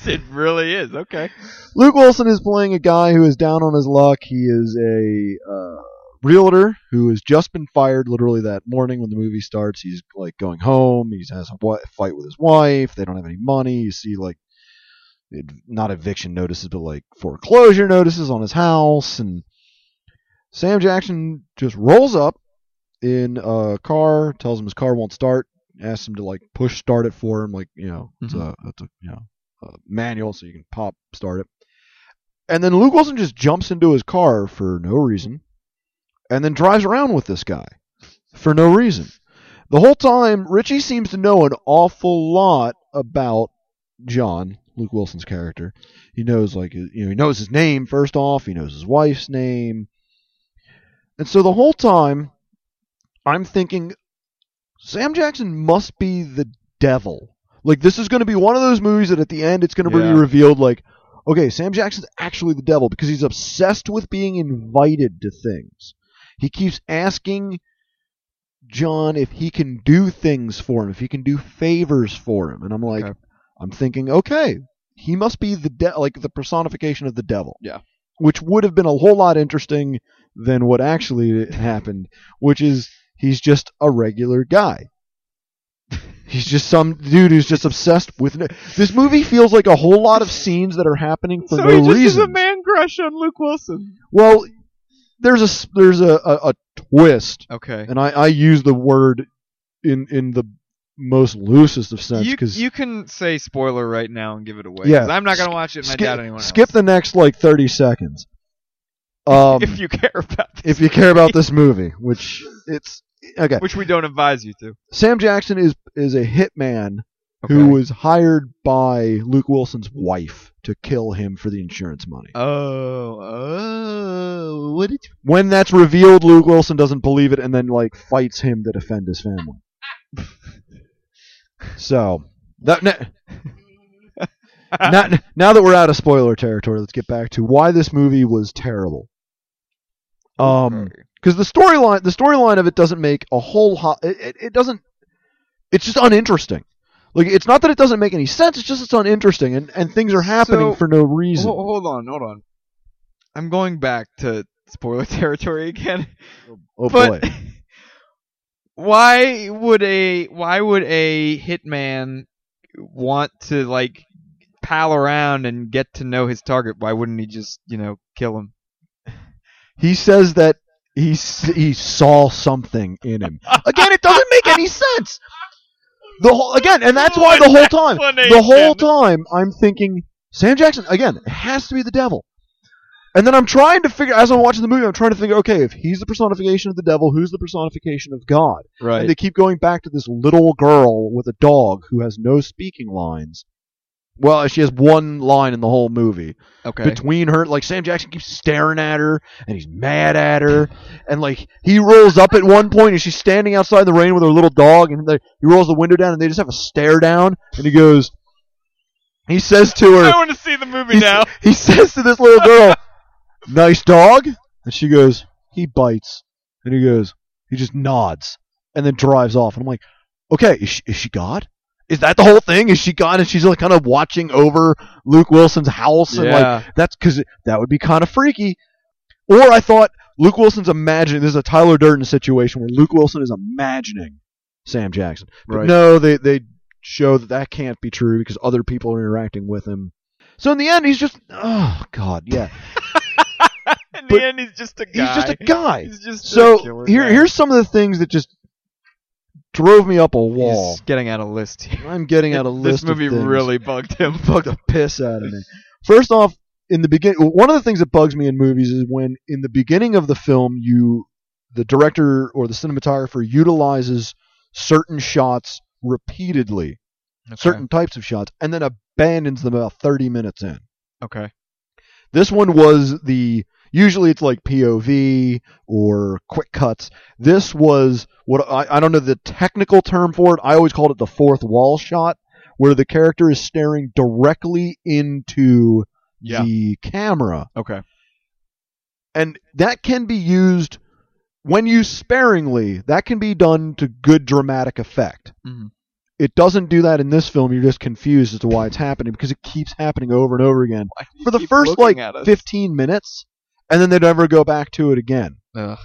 it really is. Okay. Luke Wilson is playing a guy who is down on his luck. He is a uh, realtor who has just been fired literally that morning when the movie starts. He's like going home. He has a wi- fight with his wife. They don't have any money. You see like not eviction notices, but like foreclosure notices on his house. And Sam Jackson just rolls up in a car, tells him his car won't start, asks him to like push start it for him, like you know, it's mm-hmm. a, it's a you know a manual so you can pop start it. And then Luke Wilson just jumps into his car for no reason, and then drives around with this guy for no reason. The whole time, Richie seems to know an awful lot about John, Luke Wilson's character. He knows like you know he knows his name first off. He knows his wife's name, and so the whole time, I'm thinking, Sam Jackson must be the devil. Like this is going to be one of those movies that at the end it's going to Yeah. be revealed like, okay, Sam Jackson's actually the devil because he's obsessed with being invited to things. He keeps asking John if he can do things for him, if he can do favors for him, and I'm like, Okay. I'm thinking, okay, he must be the de- like the personification of the devil. Yeah. Which would have been a whole lot interesting than what actually happened, which is he's just a regular guy. He's just some dude who's just obsessed with. This movie feels like a whole lot of scenes that are happening for so no he just reason. is a man crush on Luke Wilson. Well, there's a there's a, a, a twist, Okay. and I, I use the word in in the most loosest of sense You, because you can say spoiler right now and give it away. Yeah. I'm not gonna watch it. and I doubt anyone else. skip the next like 30 seconds. Um, if you care about this, if you care about this movie, which it's okay. which we don't advise you to. Sam Jackson is is a hitman Okay. who was hired by Luke Wilson's wife to kill him for the insurance money. Oh, oh, what did you? When that's revealed, Luke Wilson doesn't believe it and then like fights him to defend his family. so that ne- now, now that we're out of spoiler territory, let's get back to why this movie was terrible. Um, because the storyline, the storyline of it doesn't make a whole. Ho- it, it, doesn't. It's just uninteresting. Like it's not that it doesn't make any sense. It's just it's uninteresting, and and things are happening So- for no reason. Ho- hold on, hold on. I'm going back to spoiler territory again. oh, oh but boy. why would a why would a hitman want to like pal around and get to know his target? Why wouldn't he just you know kill him? He says that he he saw something in him. Again, it doesn't make any sense. The whole again, and that's why the whole time, the whole time, I'm thinking Sam Jackson again. It has to be the devil. And then I'm trying to figure, as I'm watching the movie, I'm trying to figure, okay, if he's the personification of the devil, who's the personification of God? Right. And they keep going back to this little girl with a dog who has no speaking lines. Well, she has one line in the whole movie. Okay. between her like Sam Jackson keeps staring at her and he's mad at her and like he rolls up at one point and she's standing outside in the rain with her little dog and they, he rolls the window down and they just have a stare down and he goes he says to her I want to see the movie he, now. he says to this little girl nice dog? And she goes he bites. And he goes he just nods and then drives off. And I'm like okay is she, is she God is that the whole thing? Is she gone and she's like kind of watching over Luke Wilson's house and like that's because that would be kind of freaky. Or I thought Luke Wilson's imagining this is a Tyler Durden situation where Luke Wilson is imagining Sam Jackson. But Right. no, they they show that that can't be true because other people are interacting with him. So in the end, he's just oh god, yeah, In but the end, he's just a guy. he's just a guy. He's just So here guy. here's some of the things that just drove me up a wall. He's getting out a list here. I'm getting out a list. This movie of really bugged him. bugged the piss out of me. First off, in the begin, one of the things that bugs me in movies is when in the beginning of the film, you, the director or the cinematographer utilizes certain shots repeatedly, certain types of shots, and then abandons them about 30 minutes in. Okay. This one was the usually it's like POV or quick cuts. This was what I, I don't know the technical term for it. I always called it the fourth wall shot, where the character is staring directly into Yeah. the camera, Okay. and that can be used when used sparingly. That can be done to good dramatic effect. Mhm. It doesn't do that in this film. You're just confused as to why it's happening because it keeps happening over and over again Why do you for the first like 15 minutes and then they'd never go back to it again Ugh.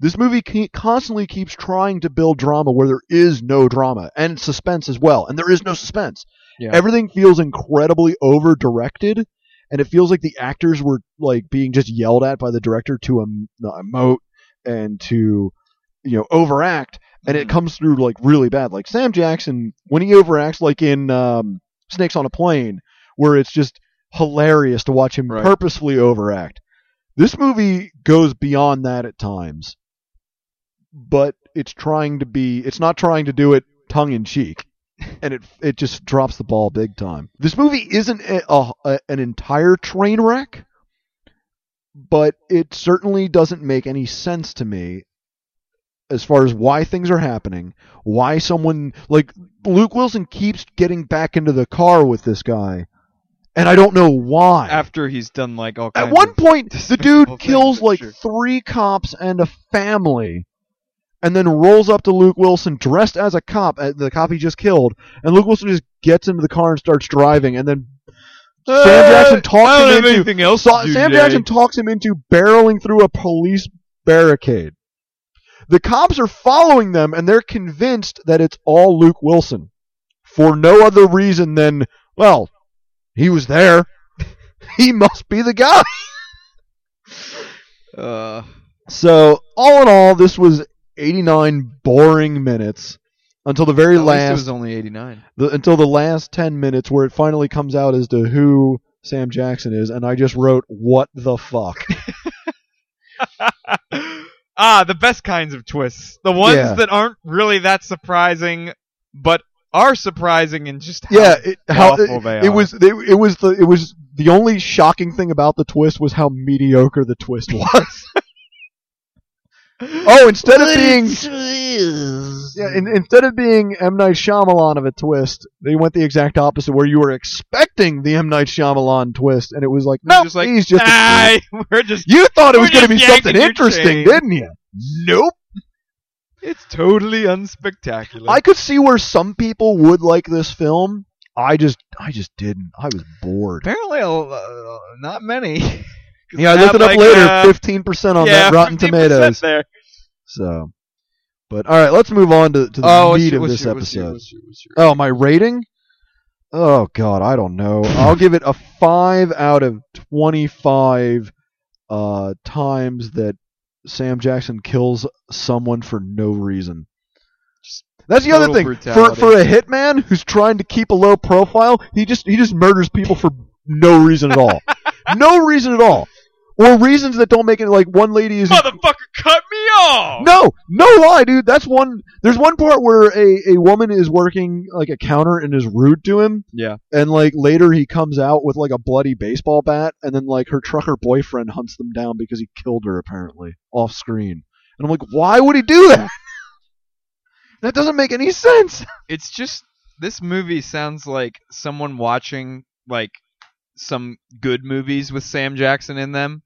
this movie ke- constantly keeps trying to build drama where there is no drama and suspense as well and there is no suspense Yeah. everything feels incredibly over directed and it feels like the actors were like being just yelled at by the director to em- emote and to you know overact and it Mhm. comes through like really bad like sam jackson when he overacts like in um, snakes on a plane where it's just hilarious to watch him Right. purposefully overact this movie goes beyond that at times but it's trying to be it's not trying to do it tongue in cheek and it it just drops the ball big time. This movie isn't a, a, a- an entire train wreck but it certainly doesn't make any sense to me as far as why things are happening why someone like luke wilson keeps getting back into the car with this guy and i don't know why After he's done like all at one point, the dude kills like sure. three cops and a family, and then rolls up to Luke Wilson dressed as a cop, uh, the cop he just killed, and Luke Wilson just gets into the car and starts driving, and then Sam Jackson I talks don't him have into anything else to Sam today. Jackson talks him into barreling through a police barricade. The cops are following them, and they're convinced that it's all Luke Wilson, for no other reason than well, he was there. he must be the guy. Uh, So, all in all, this was 89 boring minutes until the very last it was only 89. the, until the last 10 minutes where it finally comes out as to who Sam Jackson is and I just wrote what the fuck. ah, the best kinds of twists. The ones Yeah. that aren't really that surprising, but are surprising and just how yeah, it, how awful it, they it was it, it was the it was the only shocking thing about the twist was how mediocre the twist was. oh, instead of being. Yeah, in, instead of being M Night Shyamalan of a twist, they went the exact opposite, where you were expecting the M Night Shyamalan twist, and it was like, They're no, just like, he's just. a "Ah, we're just. You thought it was going to be something interesting, chain. didn't you? Nope. It's totally unspectacular. I could see where some people would like this film. I just, I just didn't. I was bored. Apparently, uh, not many. Yeah, I looked it up like, later. uh, Fifteen percent on yeah, that Rotten 15% Tomatoes. There. So, but all right, let's move on to, to the Oh, meat your- of this your- what's episode. what's your- what's your- Oh, my rating? Oh God, I don't know. I'll give it a five out of twenty-five uh, times that Sam Jackson kills someone for no reason. That's the other thing. For for a hitman who's trying to keep a low profile, he just he just murders people for no reason at all. no reason at all. Or reasons that don't make it like one lady is Motherfucker, cut me off. no, no lie, dude. That's one. There's one part where a, a woman is working like a counter and is rude to him, Yeah. and like later he comes out with like a bloody baseball bat, and then like her trucker boyfriend hunts them down because he killed her apparently off screen. And I'm like, why would he do that? that doesn't make any sense. It's just this movie sounds like someone watching like some good movies with Sam Jackson in them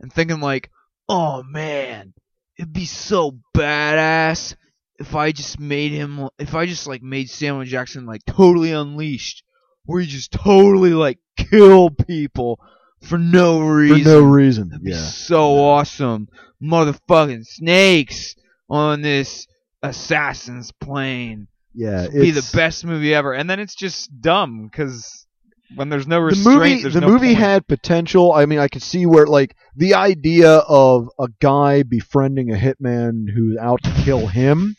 and thinking like, "Oh man, it'd be so badass if I just made him if I just like made Samuel Jackson like totally unleashed where he just totally like kill people for no reason. For no reason. That'd Yeah. so awesome. Motherfucking snakes on this assassin's plane. Yeah. Would be the best movie ever. And then it's just dumb because when there's no the restraint, movie there's the no movie point. had potential. I mean, I could see where like the idea of a guy befriending a hitman who's out to kill him,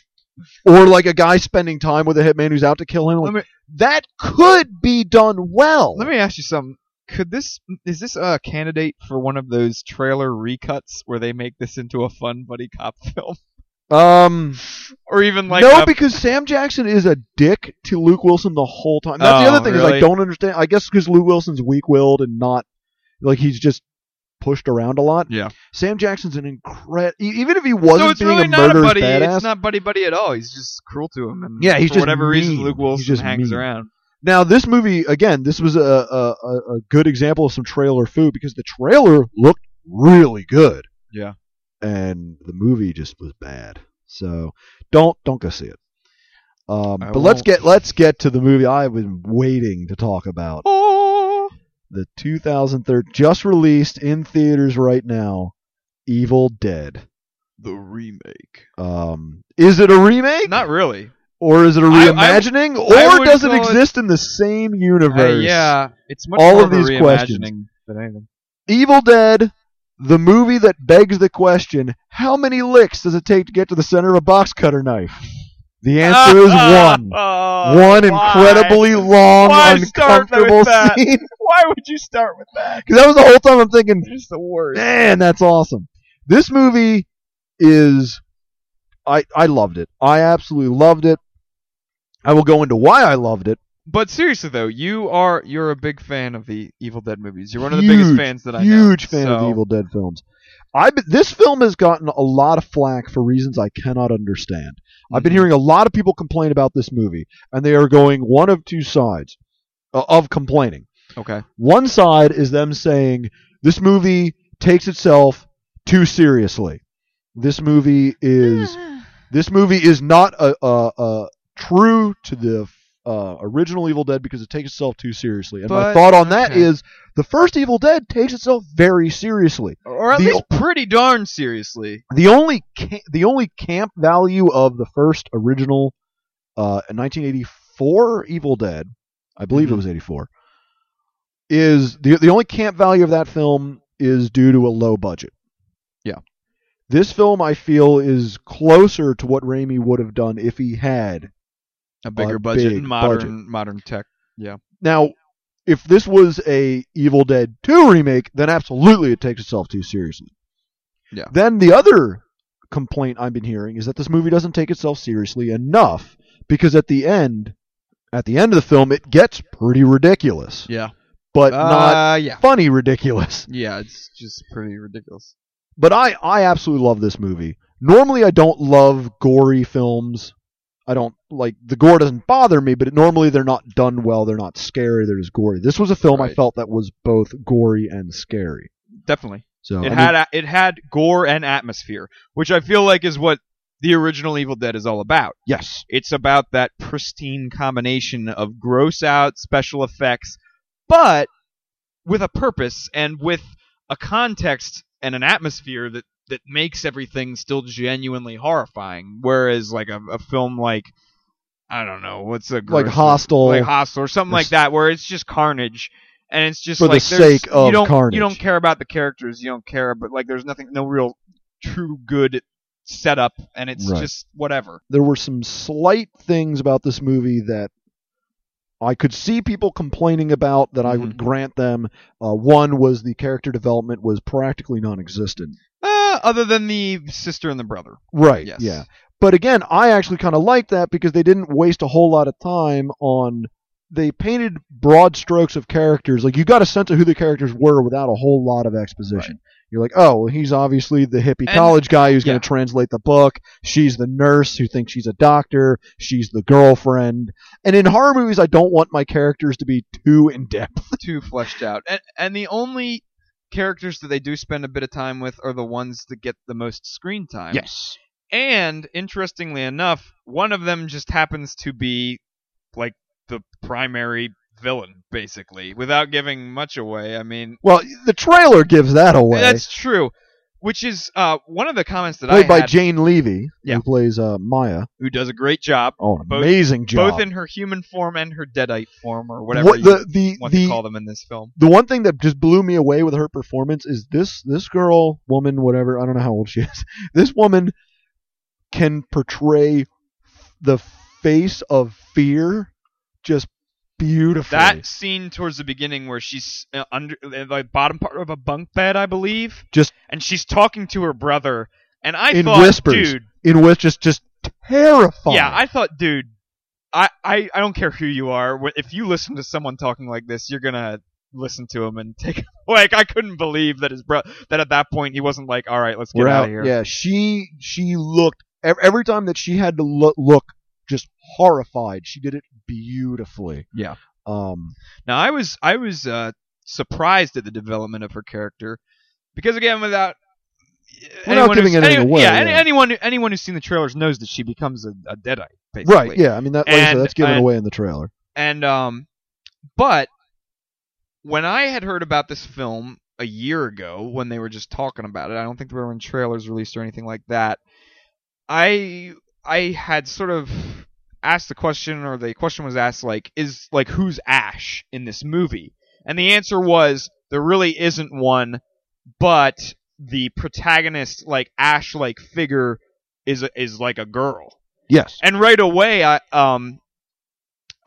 or like a guy spending time with a hitman who's out to kill him. like, me- that could be done well. Let me ask you something. Could this is this a candidate for one of those trailer recuts where they make this into a fun buddy cop film, um, or even like no, a- because Sam Jackson is a dick to Luke Wilson the whole time. That's the Oh, other thing is I don't understand. I guess because Luke Wilson's weak-willed and not like he's just pushed around a lot. yeah. Sam Jackson's an incredible. Even if he wasn't So it's being really a not a buddy. badass, It's not buddy buddy at all. He's just cruel to him, and Yeah, he's for just whatever reason. Luke Wilson just hangs mean. around. Now, this movie again, this was a a a good example of some trailer food because the trailer looked really good. Yeah. And the movie just was bad. So don't don't go see it. Um, I but let's get let's get to the movie I've been waiting to talk about. Oh, The 2003 just released in theaters right now, Evil Dead. the remake. Um, is it a remake? Not really. or is it a reimagining? I or would does it call it- exist in the same Uh, universe? yeah, it's much All more of a these reimagining questions. than anything. Evil Dead, the movie that begs the question: How many licks does it take to get to the center of a box cutter knife? The answer is one. Oh, One why? incredibly long, Why uncomfortable scene. Why would you start with that? Because that was the whole time I'm thinking, It's the worst. man, that's awesome. This movie is, I I loved it. I absolutely loved it. I will go into why I loved it. But seriously though, you are you're a big fan of the Evil Dead movies. You're one of the biggest Huge, fans that I know. Huge fan of so- the Evil Dead films. I this film has gotten a lot of flack for reasons I cannot understand. I've been Mhm. hearing a lot of people complain about this movie, and they are going one of two sides uh, of complaining. Okay. One side is them saying this movie takes itself too seriously. This movie is this movie is not a, a, a true to the uh, original Evil Dead because it takes itself too seriously. And my thought on that okay. is the first Evil Dead takes itself very seriously. Or at The- least pretty darn seriously. The only ca- the only camp value of the first original uh, 1984 Evil Dead, I believe Mhm. it was 84, is the the only camp value of that film is due to a low budget. Yeah. This film I feel is closer to what Raimi would have done if he had. A bigger A budget big modern budget. modern tech. Yeah. Now, if this was a Evil Dead 2 remake, then absolutely it takes itself too seriously. Yeah. Then the other complaint I've been hearing is that this movie doesn't take itself seriously enough because at the end, at the end of the film, it gets pretty ridiculous, Yeah. but not uh, yeah. funny ridiculous. Yeah, it's just pretty ridiculous. But I, I absolutely love this movie. normally I don't love gory films. I don't like the gore doesn't bother me, but it, normally they're not done well. They're not scary. They're just gory. This was a film I felt that was both gory and scary. Definitely. So I It mean, had a it had gore and atmosphere, which I feel like is what the original Evil Dead is all about. yes, It's about that pristine combination of gross out special effects, but with a purpose and with a context and an atmosphere that that makes everything still genuinely horrifying. Whereas like a, a film like I don't know what's a like Hostel. like Hostel or something like that, where it's just carnage. And it's just For the like there's- sake of you don't, carnage. You don't care about the characters. You don't care, but like there's nothing, no real true good setup, and it's Right. just whatever. there were some slight things about this movie that I could see people complaining about that I would Mhm. grant them. Uh, one was the character development was practically non-existent. Other than the sister and the brother. Right. Yes. Yeah. But again, I actually kind of liked that because they didn't waste a whole lot of time on. They painted broad strokes of characters. Like you got a sense of who the characters were without a whole lot of exposition. You're like, oh, well, he's obviously the hippie And- college guy who's going to translate the book. She's the nurse who thinks she's a doctor. She's the girlfriend. And in horror movies, I don't want my characters to be too in depth. too fleshed out. And and the only characters that they do spend a bit of time with are the ones that get the most screen time. Yes. And interestingly enough, one of them just happens to be like the primary villain, basically, without giving much away. I mean, Well, the trailer gives that away. that's true. Which is uh, one of the comments that I. played I by had, Jane Levy, Yeah. who plays uh, Maya. who does a great job, Oh, an Both- amazing job. both in her human form and her deadite form, or whatever What you the the want the, to call them in this film. the one thing that just blew me away with her performance is this this girl, woman, whatever, I don't know how old she is. This woman can portray the face of fear just That scene towards the beginning where she's uh, under uh, like bottom part of a bunk bed, I believe, Just- and she's talking to her brother, and I In thought, whispers. dude, in which just just terrifying. yeah, I thought, dude, I, I I don't care who you are, if you listen to someone talking like this, you're gonna listen to him and take like I couldn't believe that his bro that at that point he wasn't like, all right, let's get out out. of here. Yeah, she she looked every time that she had to look, look just horrified. She did it beautifully. Yeah. Um. Now I was I was uh, surprised at the development of her character because again, without Without anyone giving anything any- away, yeah, any- yeah. anyone anyone who's seen the trailers knows that she becomes a, a deadite. Basically. Right. Yeah. I mean that. Like I said, that's given and- away in the trailer. And um, but when I had heard about this film a year ago, when they were just talking about it, I don't think there were any trailers released or anything like that. I I had sort of asked the question, or the question was asked, like, is like who's Ash in this movie? And the answer was there really isn't one, but the protagonist, like Ash, like figure, is a, is like a girl Yes. and right away I um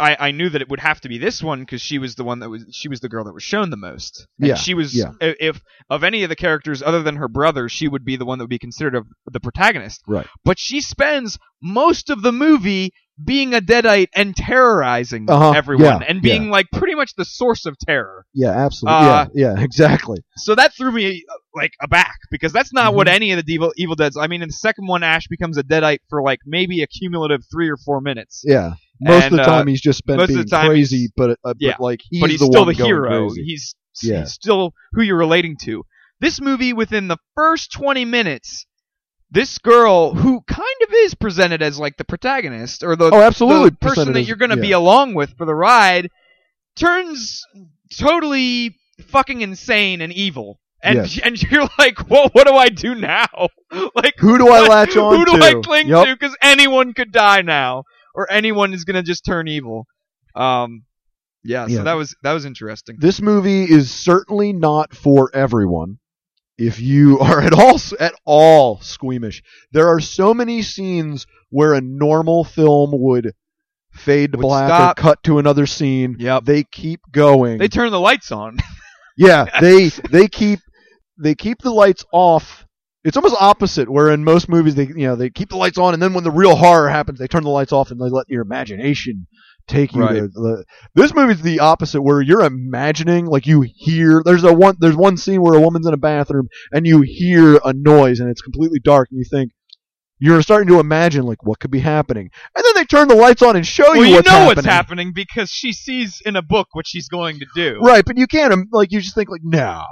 I I knew that it would have to be this one because she was the one that was she was the girl that was shown the most. And Yeah, she was yeah. if of any of the characters other than her brother, she would be the one that would be considered of the protagonist. Right. But she spends most of the movie being a deadite and terrorizing Uh-huh, everyone yeah, and being like pretty much the source of terror. Yeah. Absolutely. Uh, yeah. Yeah. Exactly. So that threw me like aback because that's not what Mm-hmm. any of the Evil, Evil Dead's. I mean, in the second one, Ash becomes a deadite for like maybe a cumulative three or four minutes. Yeah. Most And, of the uh, time he's just been being crazy, but uh, but like he's but he's the still the hero. He's, Yeah. he's still who you're relating to. This movie, within the first 20 minutes, this girl who kind of is presented as like the protagonist or the, Oh, absolutely. the person that you're going to be along with for the ride, turns totally fucking insane and evil. And Yes. and you're like, well, what do I do now? like, Who do I latch on Who do to? I cling Yup. to? Because anyone could die now, or anyone is gonna just turn evil. Um, yeah. So that was that was interesting. This movie is certainly not for everyone. If you are at all at all squeamish, there are so many scenes where a normal film would fade to Would black stop. or cut to another scene. Yep. They keep going. They turn the lights on. yeah, they they keep they keep the lights off. It's almost opposite where in most movies they you know they keep the lights on and then when the real horror happens they turn the lights off and they let your imagination take you Right. there. The, this movie's the opposite where you're imagining like you hear there's a one there's one scene where a woman's in a bathroom and you hear a noise and it's completely dark and you think You're starting to imagine like what could be happening, and then they turn the lights on and show you. well, you you what's know happening. what's happening because she sees in a book what she's going to do. Right, but you can't like you just think like no,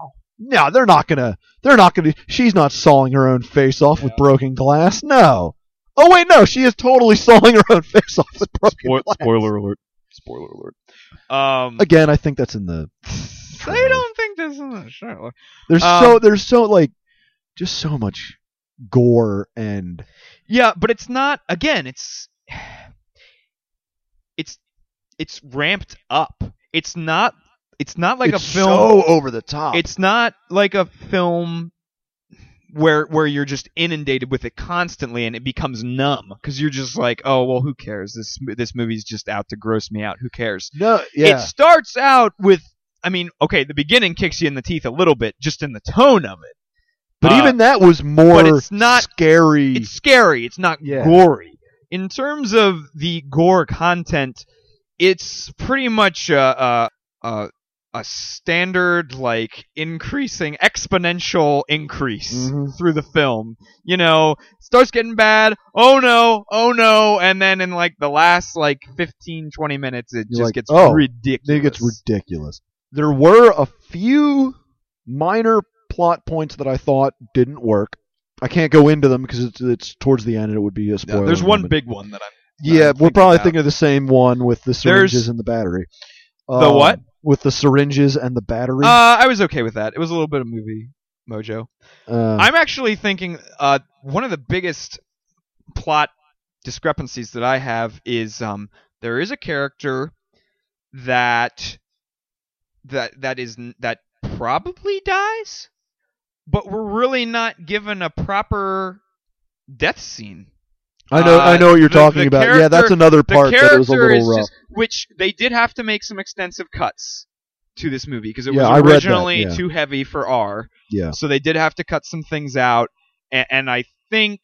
no, they're not gonna, they're not gonna. She's not sawing her own face off with broken glass. No. Oh wait, no, she is totally sawing her own face off with broken Spoil- glass. spoiler alert. Spoiler alert. Um, Again, I think that's in the. I don't think this is a trailer. There's Um, so there's so like, just so much gore and Yeah, but it's not. Again, it's it's it's ramped up. It's not. It's not like it's a film. so over the top. It's not like a film where where you're just inundated with it constantly and it becomes numb because you're just like, oh well, who cares? This this movie's just out to gross me out. Who cares? no, yeah, It starts out with, I mean, okay, the beginning kicks you in the teeth a little bit just in the tone of it. but uh, even that was more but it's not- scary. It's scary. It's not Yeah. gory. In terms of the gore content, it's pretty much uh uh, a, a, standard like increasing exponential increase Mhm. through the film. You know, starts getting bad. Oh no, oh no, and then in like the last like 15 20 minutes it You're just like, gets oh, ridiculous. It gets ridiculous. There were a few minor plot points that I thought didn't work. I can't go into them because it's it's towards the end and it would be a Yeah, spoiler. there's one moment. big one that I'm Yeah, we're probably about. thinking of the same one with the syringes There's- and the battery. The Um, what? With the syringes and the battery. Uh, I was okay with that. It was a little bit of movie mojo. Uh, I'm actually thinking uh, one of the biggest plot discrepancies that I have is um, there is a character that that that is that probably dies, but we're really not given a proper death scene. I know, I uh, know what you're the- talking the about. yeah, that's another part that was a little rough. just which they did have to make some extensive cuts to this movie because it Yeah, was I that, originally yeah. too heavy for R. Yeah. So they did have to cut some things out, and, and I think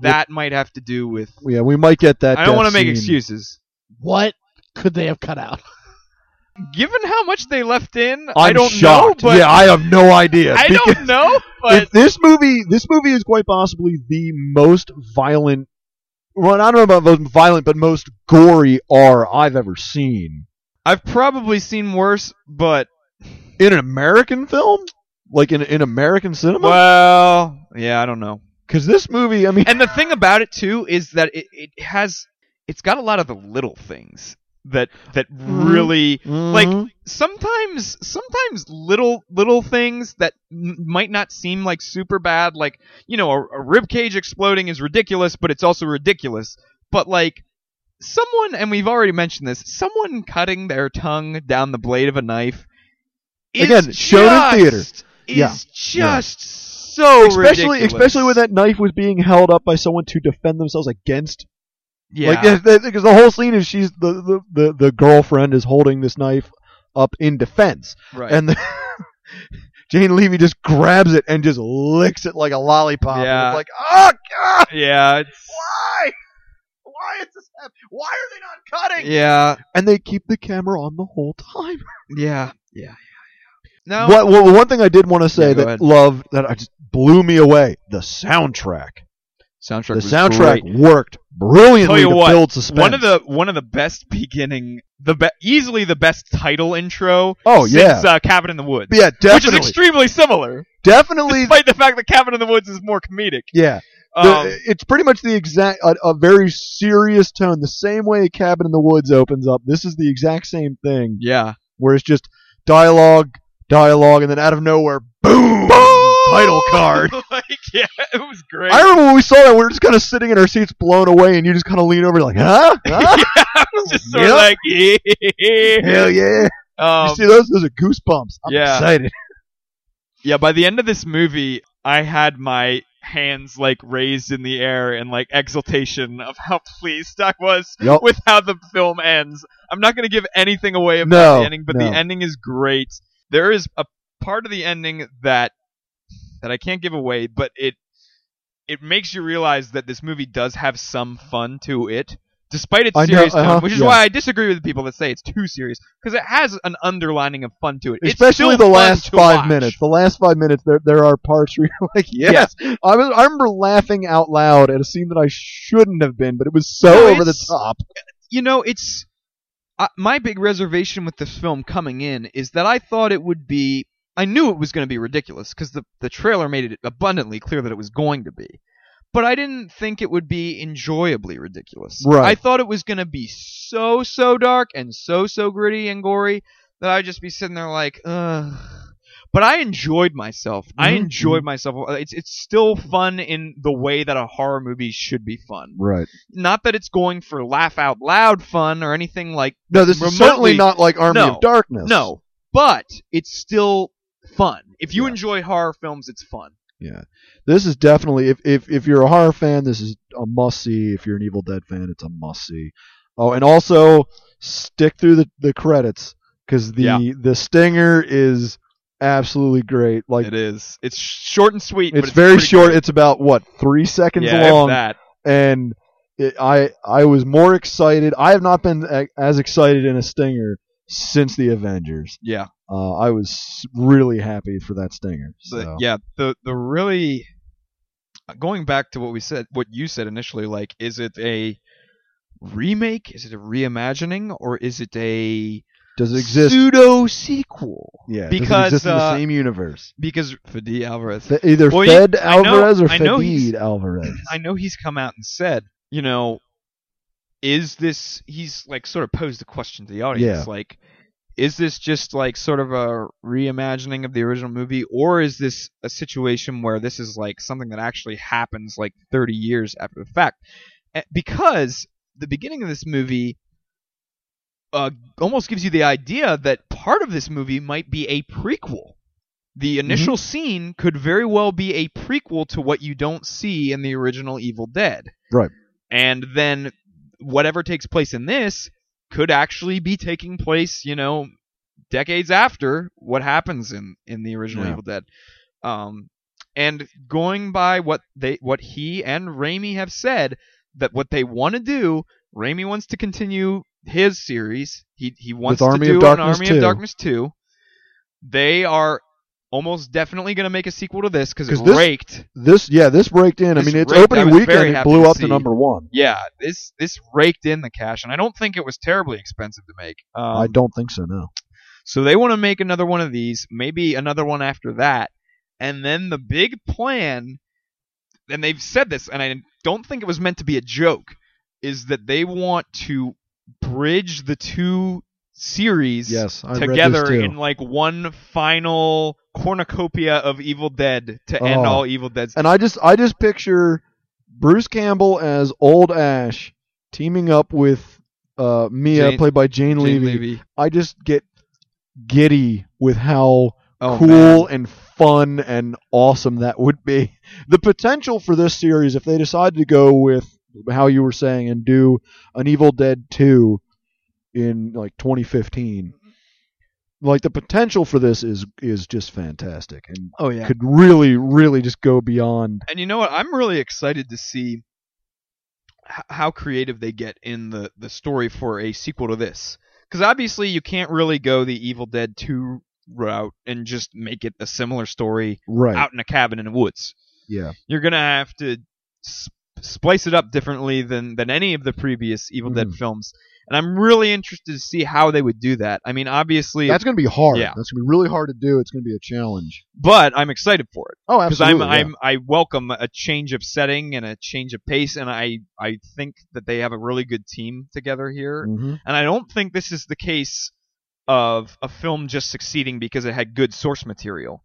that might have to do with. Yeah, we might get that. I don't want want to make excuses. What could they have cut out? Given how much they left in, I'm I don't shocked. know, but yeah, I have no idea. I don't know, but if this movie, this movie is quite possibly the most violent. Well, I don't know about most violent, but most gory R I've ever seen I've probably seen worse. But in an American film, like in in American cinema. well, yeah, I don't know. Because this movie, I mean, And the thing about it too is that it, it has it's got a lot of the little things that that Mhm. really like Mhm. sometimes sometimes little little things that m- might not seem like super bad like you know a, a rib cage exploding is ridiculous but it's also ridiculous but like someone and we've already mentioned this someone cutting their tongue down the blade of a knife is Again, shown in theater. just- is Yeah. just so especially ridiculous. especially when that knife was being held up by someone to defend themselves against. Yeah Like, because the whole scene is she's the, the the the girlfriend is holding this knife up in defense, right and the, Jane Levy just grabs it and just licks it like a lollipop. Yeah. it's like, oh god, yeah it's why? Why is this happening? Why are they not cutting? yeah And they keep the camera on the whole time. yeah yeah yeah yeah no What, well, one thing I did want to say Yeah, that ahead. love that I just blew me away: the soundtrack. Soundtrack The was soundtrack great. worked brilliantly Tell you to what, build suspense. One of the one of the best beginning, the be- easily the best title intro. Oh, since, yeah. uh, Cabin in the Woods. yeah, definitely. which is extremely similar, definitely, despite the fact that Cabin in the Woods is more comedic. yeah. The- Um, it's pretty much the exact a, a very serious tone. The same way Cabin in the Woods opens up. This is the exact same thing, yeah, where it's just dialogue, dialogue, and then out of nowhere, boom, title card. like, yeah, it was great. I remember when we saw that, we were just kind of sitting in our seats, blown away, and you just kind of lean over, like, huh? huh? I was just sort Yep. of like, yeah. Hell yeah! Um, you see those? Those are goosebumps. I'm yeah. excited. Yeah, by the end of this movie, I had my hands like raised in the air in like exultation of how pleased I was Yup. with how the film ends. I'm not going to give anything away about No, the ending, but no. the ending is great. There is a part of the ending that that I can't give away, but it it makes you realize that this movie does have some fun to it despite its I serious tone, uh-huh, which is yeah. why I disagree with the people that say it's too serious because it has an underlining of fun to it. Especially the last five watch. minutes. The last five minutes, there there are parts where you're like, yes. I was I remember laughing out loud at a scene that I shouldn't have been, but it was so No, over the top. you know, it's uh, my big reservation with this film coming in is that I thought it would be. I knew it was going to be ridiculous because the the trailer made it abundantly clear that it was going to be. But I didn't think it would be enjoyably ridiculous. Right. I thought it was going to be so so dark and so so gritty and gory that I'd just be sitting there like, ugh. But I enjoyed myself. I Mhm, enjoyed myself. It's it's still fun in the way that a horror movie should be fun Right. not that it's going for laugh out loud fun or anything like No, this is remotely- certainly not like Army No, of Darkness. no but it's still fun if you Yeah. enjoy horror films it's fun Yeah. This is definitely if, if if you're a horror fan, this is a must see. If you're an Evil Dead fan, it's a must see. Oh, and also stick through the, the credits because the Yeah. the stinger is absolutely great. Like it is it's short and sweet but it's it's very short. great. It's about what three seconds yeah long, that and it, I I was more excited. I have not been as excited in a stinger since the Avengers. yeah Uh, I was really happy for that stinger. So. yeah the the really going back to what we said what you said initially like is it a remake is it a reimagining or is it a Does it exist? pseudo sequel Yeah, does because, it exist in the uh, same universe. because Fadi Alvarez Fe- either Well, Fed Alvarez or know he's- Fedid Alvarez. I know he's come out and said, you know, is this he's like sort of posed the question to the audience Yeah. like is this just like sort of a reimagining of the original movie or is this a situation where this is like something that actually happens like 30 years after the fact Eh, because the beginning of this movie uh, almost gives you the idea that part of this movie might be a prequel the initial scene could very well be a prequel to what you don't see in the original Evil Dead. Right. And then whatever takes place in this could actually be taking place, you know, decades after what happens in in the original Yeah. Evil Dead. Um and going by what they what he and Raimi have said that what they want to do, Raimi wants to continue his series. He he wants Army to of do an Army 2. of Darkness 2. They are almost definitely going to make a sequel to this because it this- raked. This, yeah, this raked in. I mean, its raked. Opening weekend it blew to up to number one. Yeah, this this raked in the cash, and I don't think it was terribly expensive to make. Um, I don't think so. No. So they want to make another one of these, maybe another one after that, and then the big plan, and they've said this, and I don't think it was meant to be a joke, is that they want to bridge the two series Yes, together in like one final cornucopia of Evil Dead to end Oh. all Evil Deads. And I just, I just picture Bruce Campbell as Old Ash teaming up with uh, Mia, Jane- played by Jane, Jane Levy. Levy. I just get giddy with how Oh, cool man. and fun and awesome that would be. The potential for this series, if they decided to go with how you were saying and do an Evil Dead 2 in like 2015, like the potential for this is is just fantastic and Oh yeah. could really really just go beyond. And you know what? I'm really excited to see h- how creative they get in the, the story for a sequel to this. Because obviously, you can't really go the Evil Dead 2 route and just make it a similar story Right. out in a cabin in the woods. Yeah. You're going to have to sp- splice it up differently than, than any of the previous Evil Dead Mhm. films. And I'm really interested to see how they would do that. I mean, obviously, That's going to be hard. Yeah. That's going to be really hard to do. It's going to be a challenge. but I'm excited for it. Oh, because absolutely. I'm yeah. I'm I welcome a change of setting and a change of pace, and I I think that they have a really good team together here, Mhm. and I don't think this is the case of a film just succeeding because it had good source material,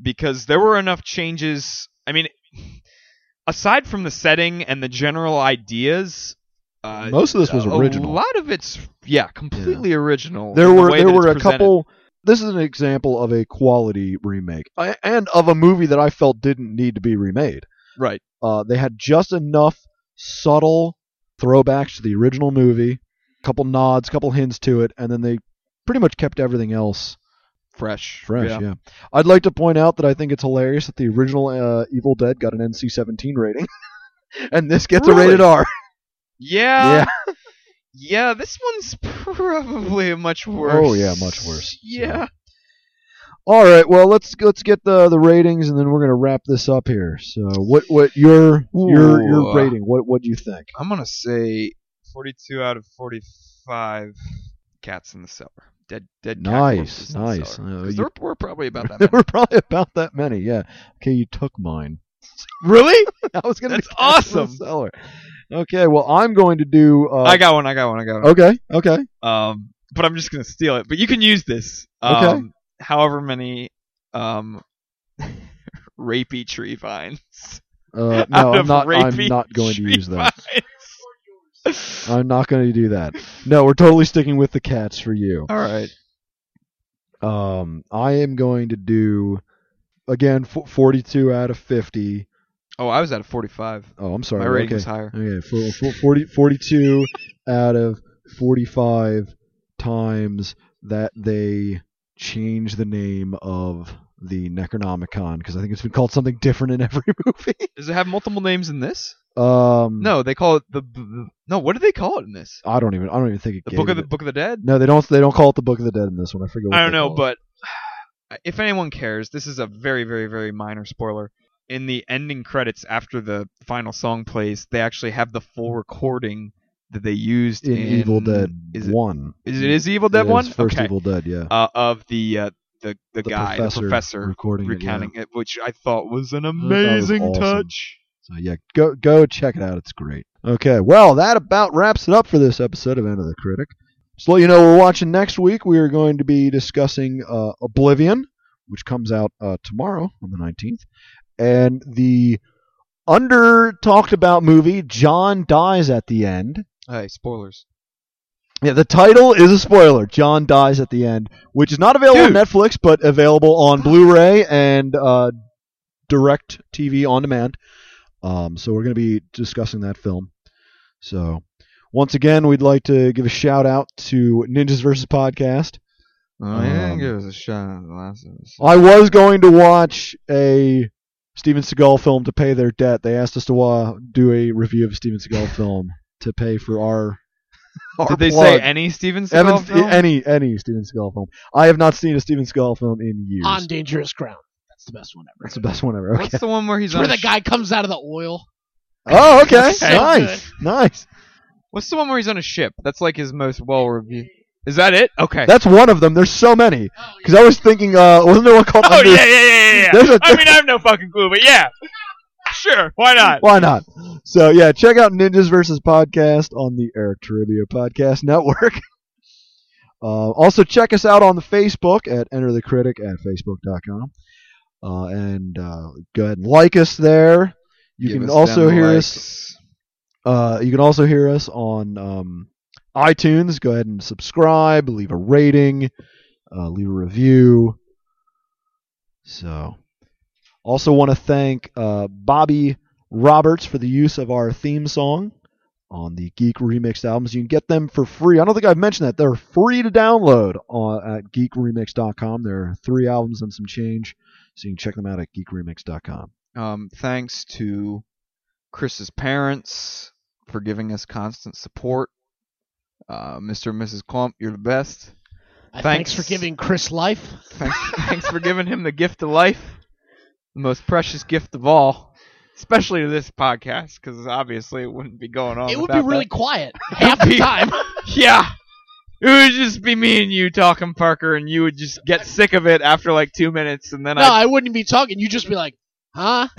because there were enough changes. I mean, aside from the setting and the general ideas. Uh, Most of this was original. a lot of it's yeah, completely original. There in the were there were a presented. couple. This is an example of a quality remake and of a movie that I felt didn't need to be remade. right. Uh, they had just enough subtle throwbacks to the original movie, a couple nods, a couple hints to it, and then they pretty much kept everything else Fresh, fresh. yeah. Yeah. I'd like to point out that I think it's hilarious that the original uh, Evil Dead got an NC-17 rating, and this gets a rated R. Yeah. Yeah, this one's probably much worse. Oh, yeah, much worse. Yeah. All right, well let's let's get the the ratings and then we're gonna wrap this up here. So what what your your Ooh. your rating? What what do you think? I'm gonna say 42 out of 45 cats in the cellar. Dead, dead. Nice, corpses in the nice. Uh, you- there were probably about that were probably about that many. Yeah. Okay, you took mine. Really? I was gonna. That's be cats in the awesome. cellar. Okay, well I'm going to do. Uh, I got one. I got one. I got one. Okay, okay. Um, but I'm just gonna steal it. But you can use this. Okay. Um, however many um rapey tree vines. Uh, no, I'm not. I'm not going to use that. vines. I'm not going to do that. No, we're totally sticking with the cats for you. All right. Um, I am going to do again f- 42 out of 50. Oh, I was at a 45. Oh, I'm sorry. My rating okay. was higher. Okay, for, for 40, 42 out of 45 times that they change the name of the Necronomicon because I think it's been called something different in every movie. Does it have multiple names in this? um, No, they call it the. the no, what do they call it in this? I don't even. I don't even think it. The book of the it- Book of the Dead. No, they don't. They don't call it the Book of the Dead in this one. I forget. I don't know, but if anyone cares, this is a very, very, very minor spoiler. In the ending credits after the final song plays, they actually have the full recording that they used in, in, Evil Dead Is it One. is it is Evil Dead one? First okay. Evil Dead, yeah. uh, of the uh, the the, The guy, professor the professor recording it, yeah. recounting it, which I thought was an it was amazing awesome. touch. So yeah, go go check it out. It's great. Okay, well that about wraps it up for this episode of Enter the Critic. To let you know, we're watching next week. We are going to be discussing uh, Oblivion, which comes out uh, tomorrow on the nineteenth, and the under talked about movie John dies at the end. Hey, spoilers. Yeah, the title is a spoiler. John dies at the end, which is not available Dude. on Netflix, but available on Blu-ray and uh, Direct TV on demand. Um, so we're going to be discussing that film. So once again, we'd like to give a shout out to Ninjas vs. Podcast. Oh, yeah, Um, give us a shot at the last. I was going to watch a Steven Seagal film to pay their debt. They asked us to uh, do a review of a Steven Seagal film to pay for our. our Did they plug. say any Steven Seagal Evan, film? any any Steven Seagal film. I have not seen a Steven Seagal film in years. On Dangerous Ground. That's the best one ever. That's the best one ever. Okay. What's the one where he's It's where on? the sh- guy comes out of the oil. Oh, okay. That's so nice, nice. What's the one where he's on a ship? That's like his most well reviewed. Is that it? Okay. That's one of them. There's so many. Because I was thinking, uh, wasn't there one called? oh Under- yeah, yeah, yeah, yeah. There's yeah. a- I mean, I have no fucking clue, but yeah, sure, why not? Why not? So yeah, check out Ninjas versus Podcast on the Eric Toribio Podcast Network. Uh, also check us out on the Facebook at Enter the Critic at facebook.com. Uh, and uh, go ahead and like us there. You Give can us also them hear us likes. Uh, you can also hear us on um, iTunes. Go ahead and subscribe, leave a rating, uh, leave a review. So, also want to thank uh, Bobby Roberts for the use of our theme song on the Geek Remixed albums. You can get them for free. I don't think I've mentioned that. They're free to download on, at geekremix.com. There are three albums and some change, so you can check them out at geekremix.com. Um, thanks to Chris's parents for giving us constant support. Uh, Mr. and Mrs. Clump, you're the best. Thanks. Thanks for giving Chris life. Thanks, thanks for giving him the gift of life, the most precious gift of all, especially to this podcast, because obviously it wouldn't be going on. It would be really that. quiet half the time. Yeah. It would just be me and you talking, Parker, and you would just get sick of it after like two minutes, and then No, I. I wouldn't be talking. You'd just be like, huh?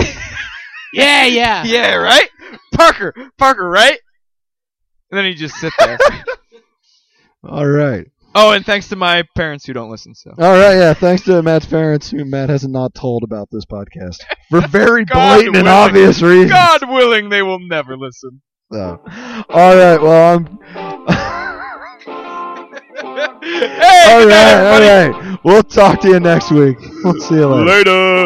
yeah, yeah. Yeah, right? Parker, Parker, right? And then you just sit there. All right. oh, and thanks to my parents who don't listen, so. All right, yeah. Thanks to Matt's parents, who Matt has not told about this podcast for very God blatant and obvious reasons. God willing, they will never listen. So. All right, well, I'm. hey, all right, night, right, everybody. right. We'll talk to you next week. We'll see you later. Later.